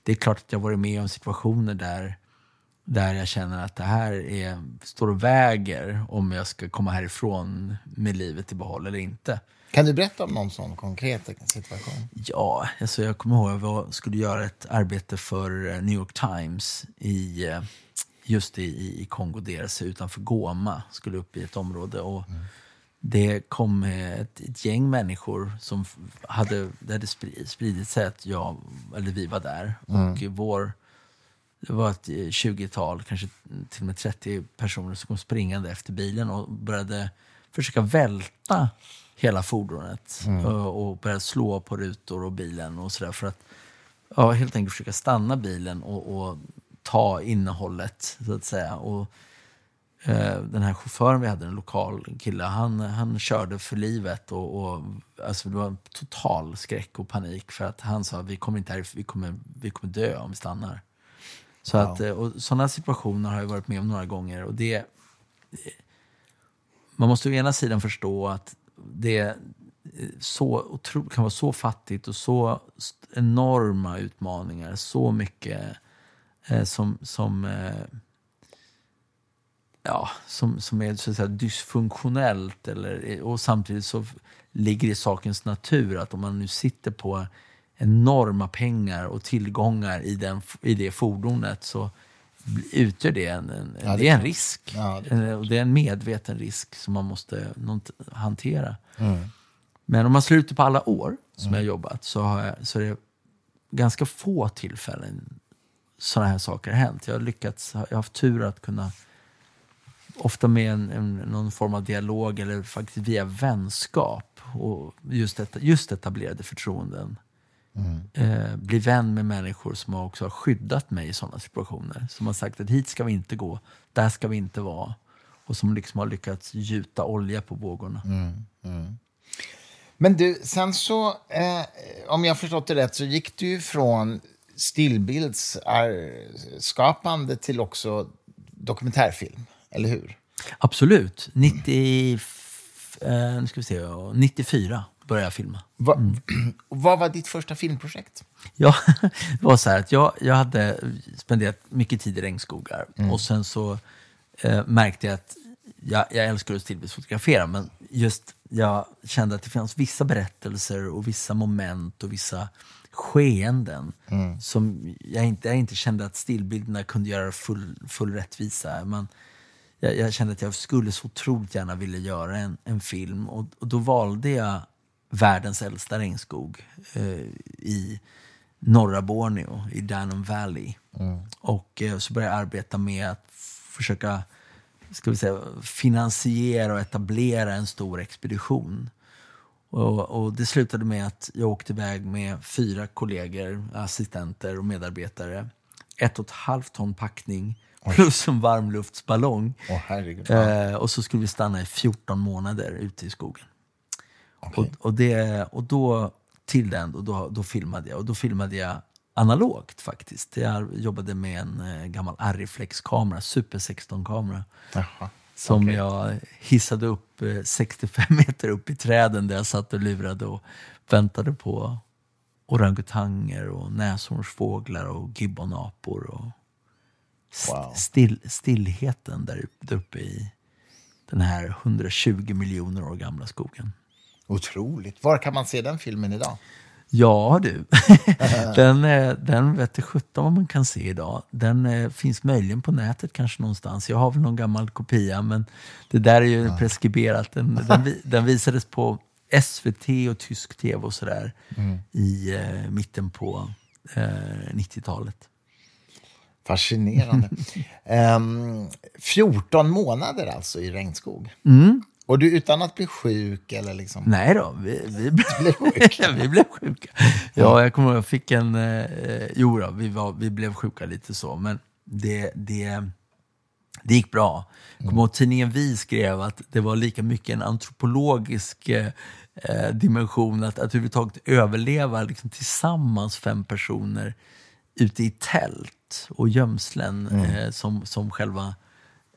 det är klart att jag varit med om situationer där, där jag känner att det här är, står och väger om jag ska komma härifrån med livet i behåll eller inte. Kan du berätta om någon sån konkret situation? Ja, alltså jag kommer ihåg att jag skulle göra ett arbete för eh, New York Times i eh, just i, i Kongo DRC utanför Goma. Skulle upp i ett område. och mm det kom ett, ett, gäng människor som hade, det hade spridit sig att jag, eller vi var där. Mm. Och vår, det var ett 20-tal, kanske till och med 30 personer som kom springande efter bilen och började försöka välta hela fordonet. Mm. Och, och började slå på rutor och bilen och sådär för att ja, helt enkelt försöka stanna bilen och, och ta innehållet, så att säga. Och, Eh, den här chauffören vi hade, en lokal kille, han, han körde för livet. Och, och, alltså det var en total skräck och panik för att han sa vi kommer inte här, vi kommer, vi kommer dö om vi stannar. Så wow. att, eh, och sådana situationer har jag varit med om några gånger. Och det, man måste å ena sidan förstå att det eh, så otro, kan vara så fattigt och så enorma utmaningar, så mycket eh, som, som eh, ja, som, som är så att säga, dysfunktionellt. Eller, eh, och samtidigt så ligger det i sakens natur att om man nu sitter på enorma pengar och tillgångar i, den, i det fordonet så utgör det en, en, ja, det det är en risk. Ja, det, är. det är en medveten risk som man måste hantera. Mm. Men om man slår ut det på alla år som mm. jag har jobbat så, har jag, så är det ganska få tillfällen sådana här saker har hänt. Jag har lyckats, jag har haft tur att kunna ofta med en, en, någon form av dialog eller faktiskt via vänskap och just, et, just etablerade förtroenden. Mm. Eh, bli vän med människor som också har skyddat mig i sådana situationer. Som har sagt att hit ska vi inte gå, där ska vi inte vara. Och som liksom har lyckats gjuta olja på vågorna. Mm. Mm. Men du, sen så, eh, om jag förstått det rätt, så gick du från stillbildsskapande till också dokumentärfilm, eller hur? Absolut. 90, eh, nu ska vi se, 94 började jag filma. Va, mm. *clears throat* Vad var ditt första filmprojekt? Ja, *laughs* det var så här att jag, jag hade spenderat mycket tid i regnskogar mm. och sen så eh, märkte jag att jag, jag älskar att stillbildsfotografera, men just jag kände att det fanns vissa berättelser och vissa moment och vissa skeenden mm. som jag inte, jag inte kände att stillbilderna kunde göra full, full rättvisa. Man, jag, jag, kände att jag skulle så otroligt gärna vilja göra en, en film och, och då valde jag världens äldsta regnskog eh, i norra Borneo, i Danum Valley. Mm. Och eh, så började jag arbeta med att försöka ska vi säga, finansiera och etablera en stor expedition. Och, och, det slutade med att jag åkte iväg med fyra kollegor, assistenter och medarbetare. Ett och ett halvt ton packning plus en varmluftsballong. Oh, eh, och så skulle vi stanna i 14 månader ute i skogen. Okay. Och, och, det, och då, till den, och då, då filmade jag. Och då filmade jag analogt faktiskt. Jag jobbade med en eh, gammal Arriflex-kamera, Super 16-kamera. Som okay. jag hissade upp eh, 65 meter upp i träden där jag satt och lurade och väntade på orangutanger och näshornsfåglar och gibbonapor. Och wow. still, stillheten där, där uppe i den här 120 miljoner år gamla skogen. Otroligt. Var kan man se den filmen idag? Ja du, *laughs* den, den vet sjutton vad man kan se idag. Den eh, finns möjligen på nätet kanske någonstans. Jag har väl någon gammal kopia men det där är ju ja. preskriberat. Den, den, den, visades på SVT och tysk tv och sådär mm. i eh, mitten på eh, 90-talet. Fascinerande. *laughs* um, 14 månader alltså i regnskog. Mm. Och du utan att bli sjuk eller liksom? Nej då, vi, vi, *laughs* blev, sjuka. *laughs* vi blev sjuka. Ja, jag kommer ihåg, jag fick en... Eh, jo då, vi, var, vi blev sjuka lite så, men det, det, det gick bra. Jag kommer ihåg tidningen Vi skrev att det var lika mycket en antropologisk eh, dimension, att, att överhuvudtaget överleva liksom, tillsammans fem personer ute i tält och gömslen mm. eh, som, som själva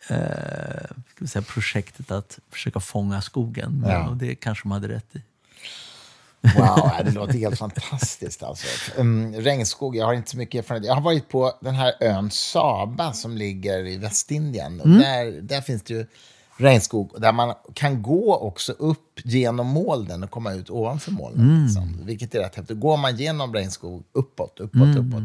eh, säga, projektet att försöka fånga skogen. Ja. Och det kanske de hade rätt i. Wow, *laughs* det låter helt fantastiskt. Alltså. Um, regnskog, jag har inte så mycket erfarenhet. Jag har varit på den här ön Saba som ligger i Västindien. Mm. Där, där finns det ju regnskog där man kan gå också upp genom molnen och komma ut ovanför molnen. Mm. Liksom. Vilket är rätt häftigt. Går man genom regnskog uppåt, uppåt, mm. uppåt.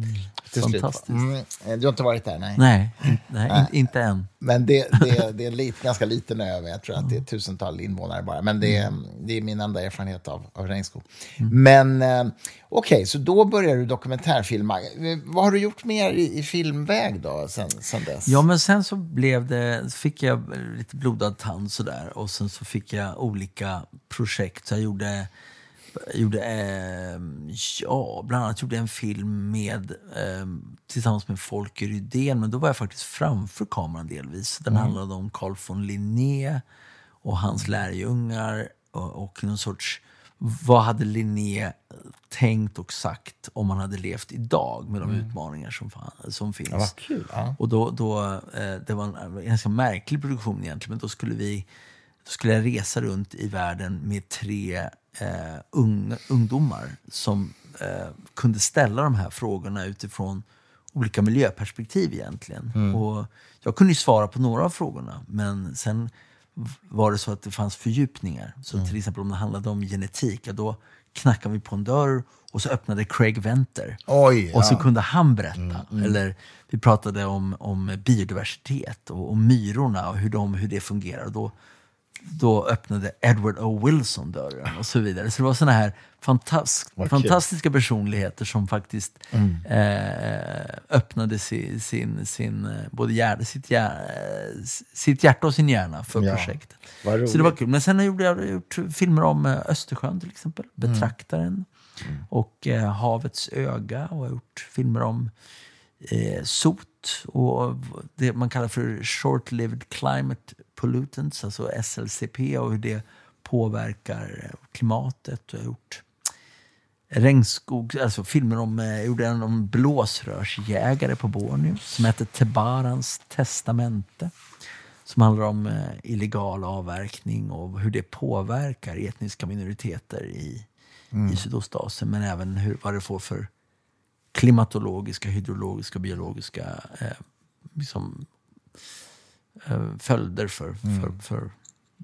Till Fantastiskt. Mm. Du har inte varit där? Nej, nej, *laughs* nej, nej. inte än. Men det, *laughs* det, det är en lit, ganska liten ö. Jag tror att det är tusental invånare bara. Men det, är, mm. det är min enda erfarenhet av, av regnskog. Mm. Men eh, okej, okay, så då började du dokumentärfilma. Vad har du gjort mer i, i filmväg då, sen, sen dess? Ja, men sen så blev det, fick jag lite blodad tand sådär. Och sen så fick jag olika projekt. Så jag gjorde, gjorde eh, ja, bland annat gjorde jag en film med, eh, tillsammans med Folke Rydén, men då var jag faktiskt framför kameran delvis. Den mm. handlade om Carl von Linné och hans lärjungar och, och någon sorts vad hade Linné tänkt och sagt om han hade levt idag med de mm. utmaningar som, som finns? Ja, kul. Ja. Och då, då, eh, det var en ganska märklig produktion egentligen, men då skulle vi då skulle jag resa runt i världen med tre eh, unga, ungdomar som eh, kunde ställa de här frågorna utifrån olika miljöperspektiv egentligen. Mm. Och jag kunde ju svara på några av frågorna, men sen var det så att det fanns fördjupningar. Så mm. till exempel om det handlade om genetik, ja, då knackade vi på en dörr och så öppnade Craig Venter. Oj, och så kunde han berätta. Mm, mm. Eller vi pratade om, om biodiversitet och, och myrorna och hur, de, hur det fungerar. Och då då öppnade Edward O. Wilson dörren och så vidare. Så det var sådana här fantas fantastiska personligheter som faktiskt mm. eh, öppnade sin, sin, sin, eh, både hjärta, sitt, hjärta, sitt hjärta och sin hjärna för ja. projektet. Så det var kul. Men sen har jag gjort filmer om eh, Östersjön till exempel, mm. Betraktaren mm. och eh, Havets öga och har gjort filmer om eh, sot och det man kallar för short-lived climate pollutants, alltså SLCP och hur det påverkar klimatet. Jag har gjort regnskog, alltså filmer om, jag eh, gjorde en om blåsrörsjägare på Borneo som heter Tebarans testamente. Som handlar om eh, illegal avverkning och hur det påverkar etniska minoriteter i, mm. i Sydostasien. Men även hur, vad det får för klimatologiska, hydrologiska, biologiska eh, liksom, eh, följder för, mm. för, för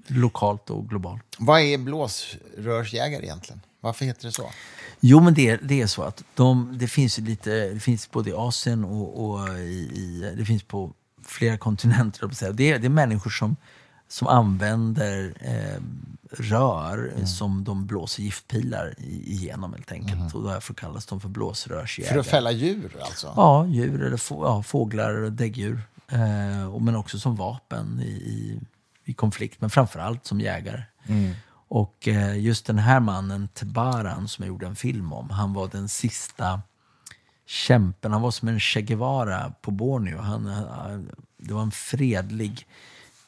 lokalt och globalt. Vad är blåsrörsjägare egentligen? Varför heter det så? Jo, men det, det är så att de, det finns lite, det finns både i Asien och, och i, i, det finns på flera kontinenter. Det är, det är människor som, som använder eh, rör mm. som de blåser giftpilar igenom helt enkelt. Mm. Och därför kallas de för blåsrörsjägare. För att fälla djur alltså? Ja, djur eller få, ja, fåglar och däggdjur. Eh, men också som vapen i, i, i, konflikt, men framförallt som jägare. Mm. Och eh, just den här mannen, Tebaran, som jag gjorde en film om, han var den sista kämpen. Han var som en Che Guevara på Borneo. Han, eh, det var en fredlig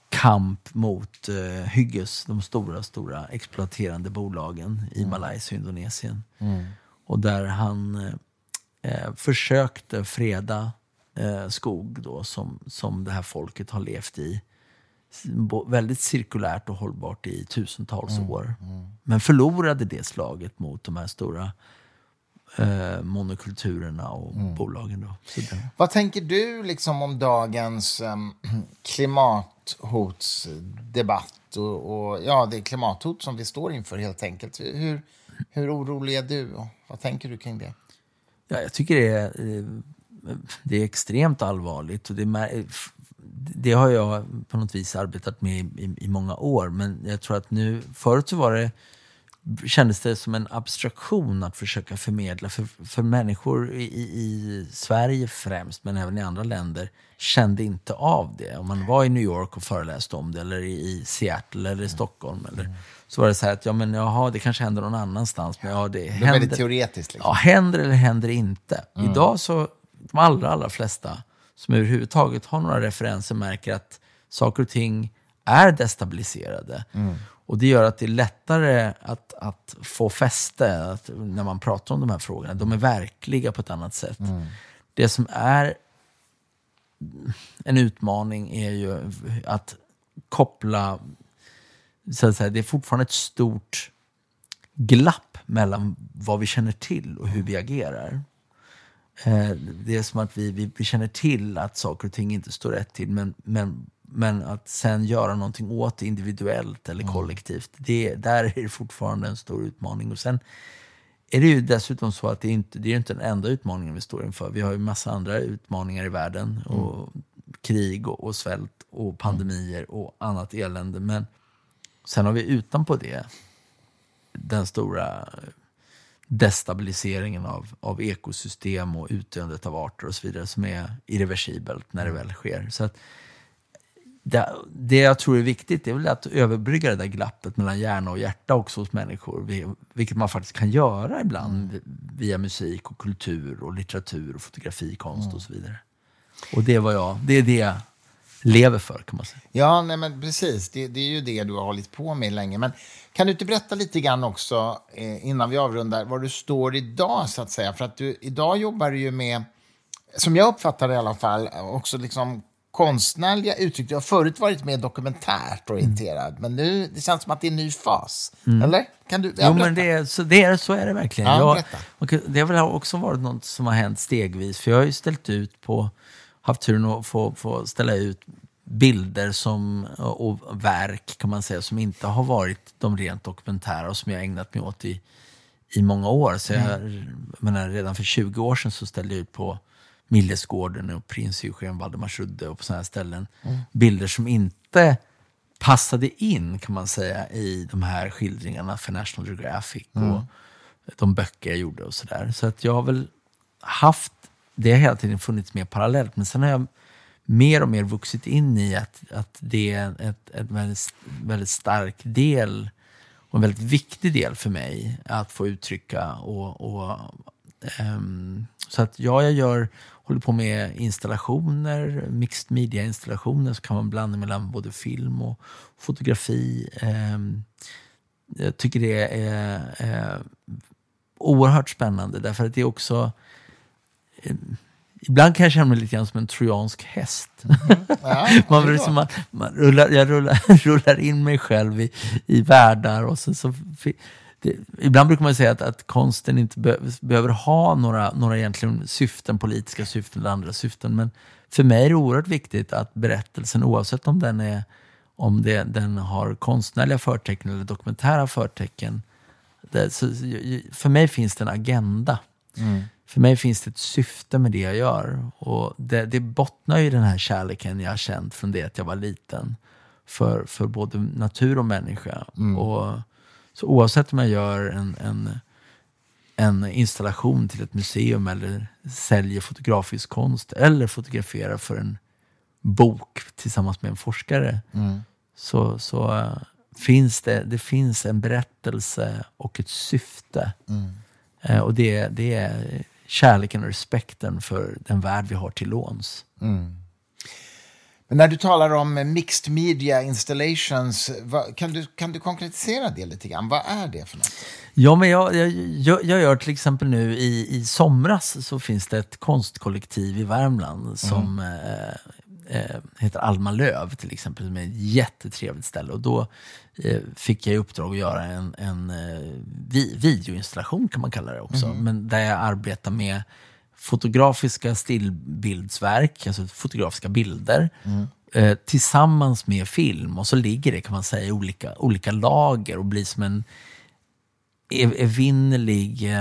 kamp mot uh, Hygges, de stora, stora exploaterande bolagen i mm. Malaysia och Indonesien. Mm. Och där han uh, försökte freda uh, skog då, som, som det här folket har levt i väldigt cirkulärt och hållbart i tusentals mm. år. Mm. Men förlorade det slaget mot de här stora eh, monokulturerna och mm. bolagen. Då. Vad tänker du liksom om dagens um, klimathotsdebatt och, och, ja, det klimathot som vi står inför helt enkelt. Hur, hur orolig är du och vad tänker du kring det? Ja, jag tycker det är, eh, det är extremt allvarligt. Och det, det har jag på något vis arbetat med i, i, många år. Men jag tror att nu, förut så var det kändes det som en abstraktion att försöka förmedla. För, för människor i, i, Sverige främst, men även i andra länder, kände inte av det. Om man var i New York och föreläste om det, eller i Seattle eller i Stockholm, eller, så var det så här att ja, men, jaha, det kanske händer någon annanstans. Men, ja, det, det händer, väldigt teoretiskt. Liksom. Ja, händer eller händer inte. Mm. Idag så, de allra, allra flesta som överhuvudtaget har några referenser märker att saker och ting är destabiliserade. Mm. Och det gör att det är lättare att, att få fäste att, när man pratar om de här frågorna. De är verkliga på ett annat sätt. Mm. Det som är en utmaning är ju att koppla... Så att säga, det är fortfarande ett stort glapp mellan vad vi känner till och hur vi agerar. Eh, det är som att vi, vi, vi, känner till att saker och ting inte står rätt till, men, men men att sen göra någonting åt det individuellt eller mm. kollektivt, det, där är det fortfarande en stor utmaning. Och sen är det ju dessutom så att det, inte, det är inte den enda utmaningen vi står inför. Vi har ju massa andra utmaningar i världen. Mm. Och krig och, och, svält och pandemier och annat elände. Men sen har vi utanpå det den stora destabiliseringen av, av ekosystem och utdöendet av arter och så vidare som är irreversibelt när det mm. väl sker. Så att, det, det jag tror är viktigt är väl att överbrygga det där glappet mellan hjärna och hjärta också hos människor. Vilket man faktiskt kan göra ibland mm. via musik och kultur och litteratur och fotografi, konst mm. och så vidare. Och det, var jag, det är det lever för kan man säga. Ja, nej, men precis. Det, det, är ju det du har hållit på med länge. Men kan du inte berätta lite grann också, eh, innan vi avrundar, var du står idag så att säga? För att du, idag jobbar du ju med, som jag uppfattar det i alla fall, också liksom konstnärliga uttryck. Du har förut varit mer dokumentärt orienterad, mm. men nu det känns som att det är en ny fas. Mm. Eller? Kan du, jo, men det är, så, det är, så är det verkligen. Ja, jag, det har väl också varit något som har hänt stegvis. För jag har ju ställt ut på, haft turen att få, få ställa ut bilder som, och verk kan man säga som inte har varit de rent dokumentära och som jag ägnat mig åt i, i många år. Så jag, mm. menar, redan för 20 år sedan så ställde jag ut på Millesgården och Prins Eugen Valdemarsudde och på sådana här ställen. Mm. Bilder som inte passade in kan man säga i de här skildringarna för National Geographic och mm. de böcker jag gjorde och sådär. Så att jag har väl haft, det har hela tiden funnits med parallellt, men sen har jag mer och mer vuxit in i att, att det är ett, ett väldigt, väldigt stark del och en väldigt viktig del för mig att få uttrycka. Och, och um, så att ja, jag gör, håller på med installationer, mixed media-installationer, så kan man blanda mellan både film och fotografi. Um, jag tycker det är, är oerhört spännande, därför att det är också Ibland kan jag känna mig lite grann som en trojansk häst. Mm. Ja, *laughs* man, liksom, man, man rullar, jag rullar, *laughs* rullar in mig själv i, i världar. Och så, så, det, ibland brukar man säga att, att konsten inte be, behöver ha några, några egentligen syften, politiska syften eller andra syften. Men för mig är det oerhört viktigt att berättelsen, oavsett om den, är, om det, den har konstnärliga förtecken eller dokumentära förtecken, det, så, för mig finns det en agenda. Mm. För mig finns det ett syfte med det jag gör. Och det, det bottnar i den här kärleken jag har känt från det att jag var liten. För, för både natur och människa. Mm. Och, så oavsett om jag gör en, en, en installation till ett museum eller säljer fotografisk konst eller fotograferar för en bok tillsammans med en forskare. Mm. Så, så uh, finns det, det finns en berättelse och ett syfte. Mm. Uh, och det, det är kärleken och respekten för den värld vi har till låns. Mm. Men när du talar om mixed media installations, vad, kan, du, kan du konkretisera det lite grann? Vad är det för något? Ja, men jag, jag, jag, jag gör till exempel nu i, i somras så finns det ett konstkollektiv i Värmland som mm. eh, eh, heter Alma Löv till exempel, som är ett jättetrevligt ställe. Och då eh, fick jag i uppdrag att göra en, en eh, vi, videoinstallation kan man kalla det också. Mm. Men där jag arbetar med fotografiska stillbildsverk, alltså fotografiska bilder. Mm. Eh, tillsammans med film och så ligger det kan man säga i olika, olika lager och blir som en evinnerlig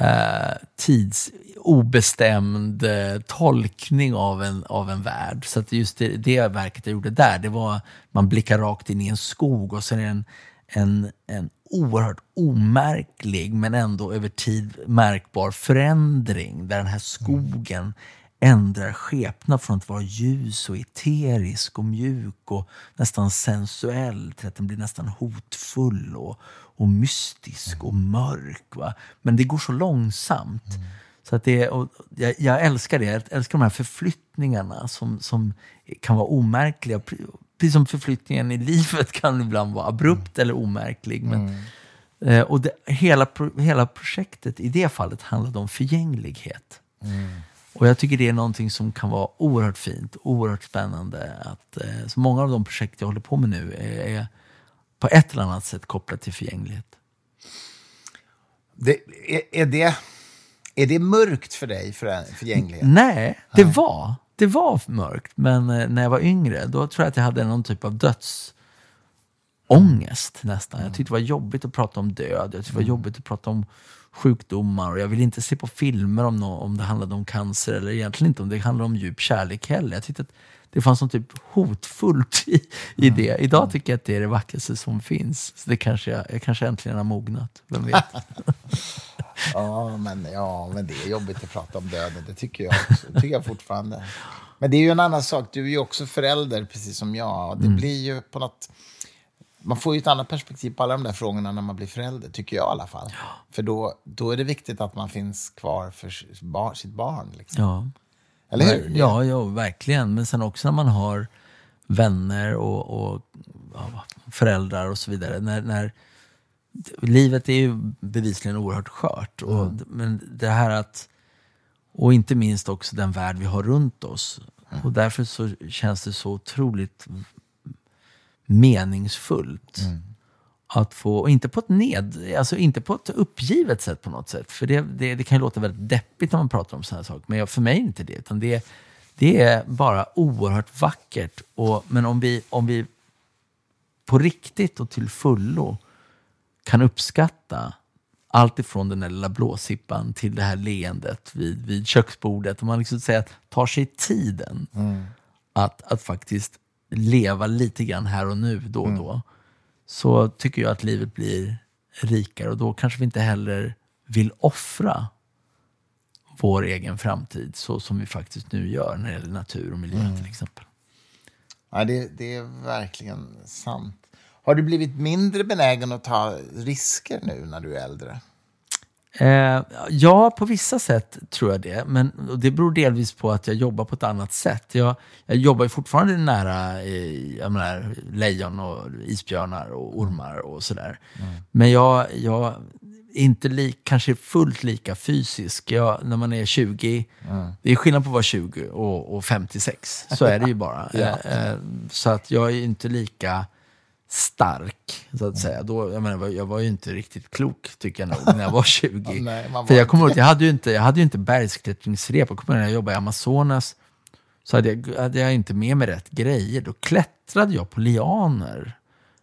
eh, tids obestämd eh, tolkning av en, av en värld. Så att just det, det verket jag gjorde där, det var man blickar rakt in i en skog och sen är det en, en, en oerhört omärklig men ändå över tid märkbar förändring där den här skogen ändrar skepnad från att vara ljus och eterisk och mjuk och nästan sensuell till att den blir nästan hotfull och, och mystisk och mörk. Va? Men det går så långsamt. Mm. Så att det, och jag, jag, älskar det. Jag älskar de här förflyttningarna som, som kan vara omärkliga. Precis som förflyttningen i livet *laughs* kan ibland vara abrupt mm. eller omärklig. Men, mm. eh, och det, hela, hela projektet i det fallet handlade om förgänglighet. Mm. Och jag tycker det är någonting som kan vara oerhört fint, oerhört spännande. Att, eh, så många av de projekt jag håller på med nu är, på ett eller annat sätt kopplat till förgänglighet. Det, är, är, det, är det mörkt för dig, för förgänglighet? Nej, det Nej. var. Det var mörkt, men eh, när jag var yngre, då tror jag att jag hade någon typ av dödsångest nästan. Jag tyckte det var jobbigt att prata om död, jag tyckte det var mm. jobbigt att prata om sjukdomar och jag ville inte se på filmer om, no om det handlade om cancer eller egentligen inte om det handlade om djup kärlek heller. Jag tyckte att det fanns något typ hotfullt i, i mm. det. Idag mm. tycker jag att det är det vackraste som finns. Så det kanske jag, jag kanske äntligen har mognat, vem vet? *laughs* *laughs* ja, men, ja, men det är jobbigt att prata om döden, det tycker jag också. Det tycker jag fortfarande. Men det är ju en annan sak, du är ju också förälder precis som jag. Det mm. blir ju på något man får ju ett annat perspektiv på alla de där frågorna när man blir förälder, tycker jag i alla fall. För då, då är det viktigt att man finns kvar för sitt barn. Liksom. Ja. Eller hur? Ja, ja, verkligen. Men sen också när man har vänner och, och ja, föräldrar och så vidare. När, när, livet är ju bevisligen oerhört skört. Och, mm. Men det här att, och inte minst också den värld vi har runt oss. Mm. Och därför så känns det så otroligt meningsfullt. Mm. Att få, inte på ett ned, alltså inte på ett uppgivet sätt på något sätt. För det, det, det kan ju låta väldigt deppigt när man pratar om sådana saker. Men jag, för mig är det inte det. Utan det, det är bara oerhört vackert. Och, men om vi, om vi på riktigt och till fullo kan uppskatta allt ifrån den där lilla blåsippan till det här leendet vid, vid köksbordet. Om man liksom säger att tar sig tiden mm. att, att faktiskt leva lite grann här och nu då och då, så tycker jag att livet blir rikare och då kanske vi inte heller vill offra vår egen framtid så som vi faktiskt nu gör när det gäller natur och miljö till exempel. Ja, det, det är verkligen sant. Har du blivit mindre benägen att ta risker nu när du är äldre? Eh, ja, på vissa sätt tror jag det. Men det beror delvis på att jag jobbar på ett annat sätt. Jag, jag jobbar ju fortfarande nära eh, menar, lejon och isbjörnar och ormar och sådär. Mm. Men jag, jag är inte li, kanske fullt lika fysisk. Jag, när man är 20, mm. det är skillnad på att vara 20 och, och 56. Så är det ju bara. *laughs* ja. eh, eh så att jag är inte lika stark, så att säga. Då, jag, menar, jag var ju inte riktigt klok, tycker jag nog, när jag var *laughs* 20. Nej, var För jag kommer ihåg jag hade ju inte, jag hade ju inte bergsklättringsrep. Jag kommer ihåg när jag jobbade i Amazonas, så hade jag, hade jag inte med mig rätt grejer. Då klättrade jag på lianer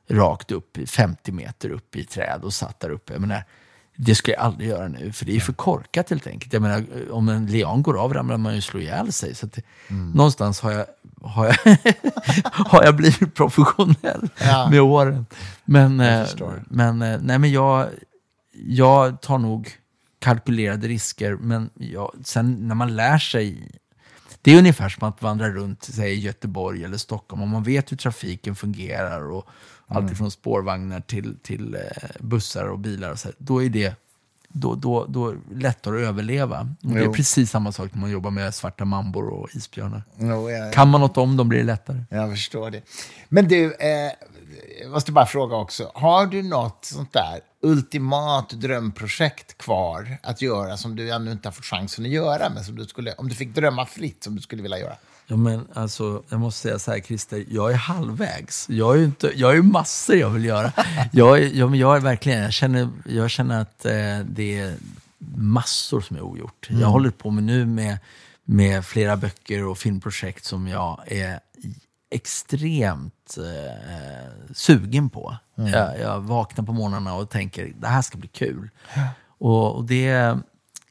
rakt upp, 50 meter upp i träd och satt där uppe. Jag menar, det ska jag aldrig göra nu, för det är för korkat helt enkelt. Jag menar, om en lian går av ramlar man ju slå ihjäl sig. Så det, mm. Någonstans har jag, har, jag *laughs* har jag blivit professionell ja. med åren. Men, eh, men, eh, nej, men jag, jag tar nog kalkylerade risker, men jag, sen när man lär sig det är ungefär som att vandra runt säg, i Göteborg eller Stockholm. Om man vet hur trafiken fungerar och Mm. Alltifrån spårvagnar till, till eh, bussar och bilar. Och så, då är det då, då, då lättare att överleva. Och det är precis samma sak när man jobbar med svarta mambor och isbjörnar. Jo, ja, ja. Kan man något om dem blir det lättare. Jag förstår det. Men du, eh, jag måste bara fråga också. Har du något sånt där ultimat drömprojekt kvar att göra som du ännu inte har fått chansen att göra, men som du skulle, om du fick drömma fritt, som du skulle vilja göra? Ja, men alltså, jag måste säga så här, Christer, jag är halvvägs. Jag ju inte, jag är massor jag vill göra. Jag, är, jag, jag är verkligen, jag känner, jag känner att eh, det är massor som är ogjort. Mm. Jag håller på med nu med, med flera böcker och filmprojekt som jag är extremt eh, sugen på. Mm. Jag, jag, vaknar på morgnarna och tänker, det här ska bli kul. Ja. Och, och, det,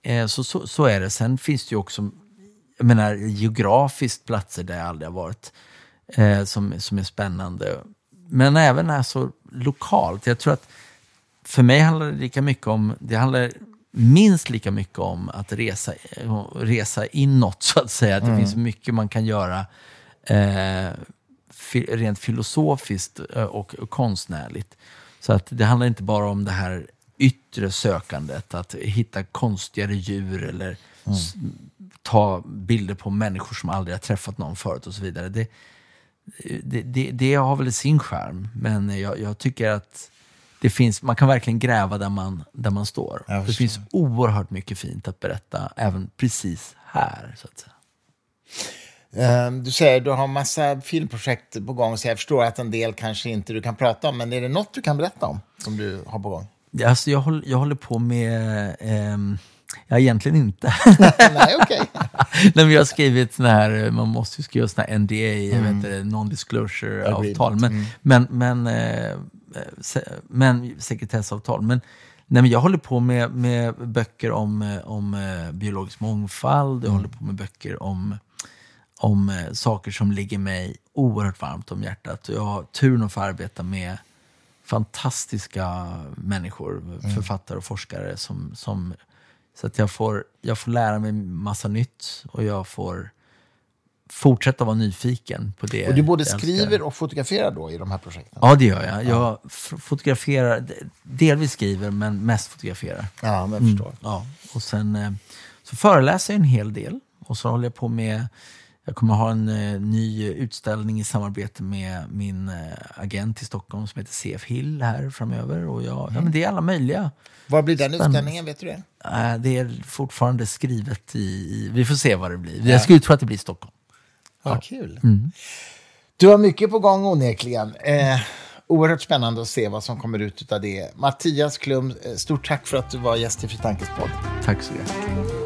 eh, så, så, så är det. Sen finns det ju också jag menar, geografiskt platser där jag aldrig har varit, eh, som, som är spännande. Men även alltså lokalt. Jag tror att för mig handlar det lika mycket om, det handlar minst lika mycket om att resa, resa inåt, så att säga. Att det mm. finns mycket man kan göra eh, rent filosofiskt eh, och, och konstnärligt. Så att det handlar inte bara om det här yttre sökandet, att hitta konstigare djur eller mm ta bilder på människor som aldrig har träffat någon förut och så vidare. Det, det, det, det har väl sin charm, men jag, jag, tycker att det finns, man kan verkligen gräva där man, där man står. Det finns oerhört mycket fint att berätta, även precis här. så att säga. Ehm, du säger du har massa filmprojekt på gång, så jag förstår att en del kanske inte du kan prata om, men är det något du kan berätta om som du har på gång? Alltså jag, håller, jag håller på med eh, Ja, egentligen inte. *laughs* Nej, okej. *laughs* Nej, jag har skrivit sån här, man måste ju skriva sån här NDA, mm. non-disclosure-avtal. Men, mm. men, men, eh, men sekretessavtal. Men, nej, men jag håller på med, med böcker om, eh, om eh, biologisk mångfald, jag mm. håller på med böcker om, om eh, saker som ligger mig oerhört varmt om hjärtat. Jag har turen att få arbeta med fantastiska människor, mm. författare och forskare som, som så att jag får, jag får lära mig massa nytt och jag får fortsätta vara nyfiken på det. Och du både skriver och fotograferar då i de här projekten? Ja, det gör jag. Jag ja. fotograferar, delvis skriver, men mest fotograferar. Ja, men jag förstår. Mm, ja. Och sen eh, så föreläser jag en hel del. Och så håller jag på med jag kommer ha en eh, ny utställning i samarbete med min eh, agent i Stockholm som heter CF Hill här framöver. Och jag, mm. ja, men det är alla möjliga. Var blir den utställningen? Vet du det? Äh, det är fortfarande skrivet i, i, Vi får se vad det blir. Ja. Jag skulle tro att det blir Stockholm. Vad ja. kul. Mm. Du har mycket på gång onekligen. Eh, oerhört spännande att se vad som kommer ut av det. Mattias Klum, eh, stort tack för att du var gäst i Fri podd. Tack så mycket.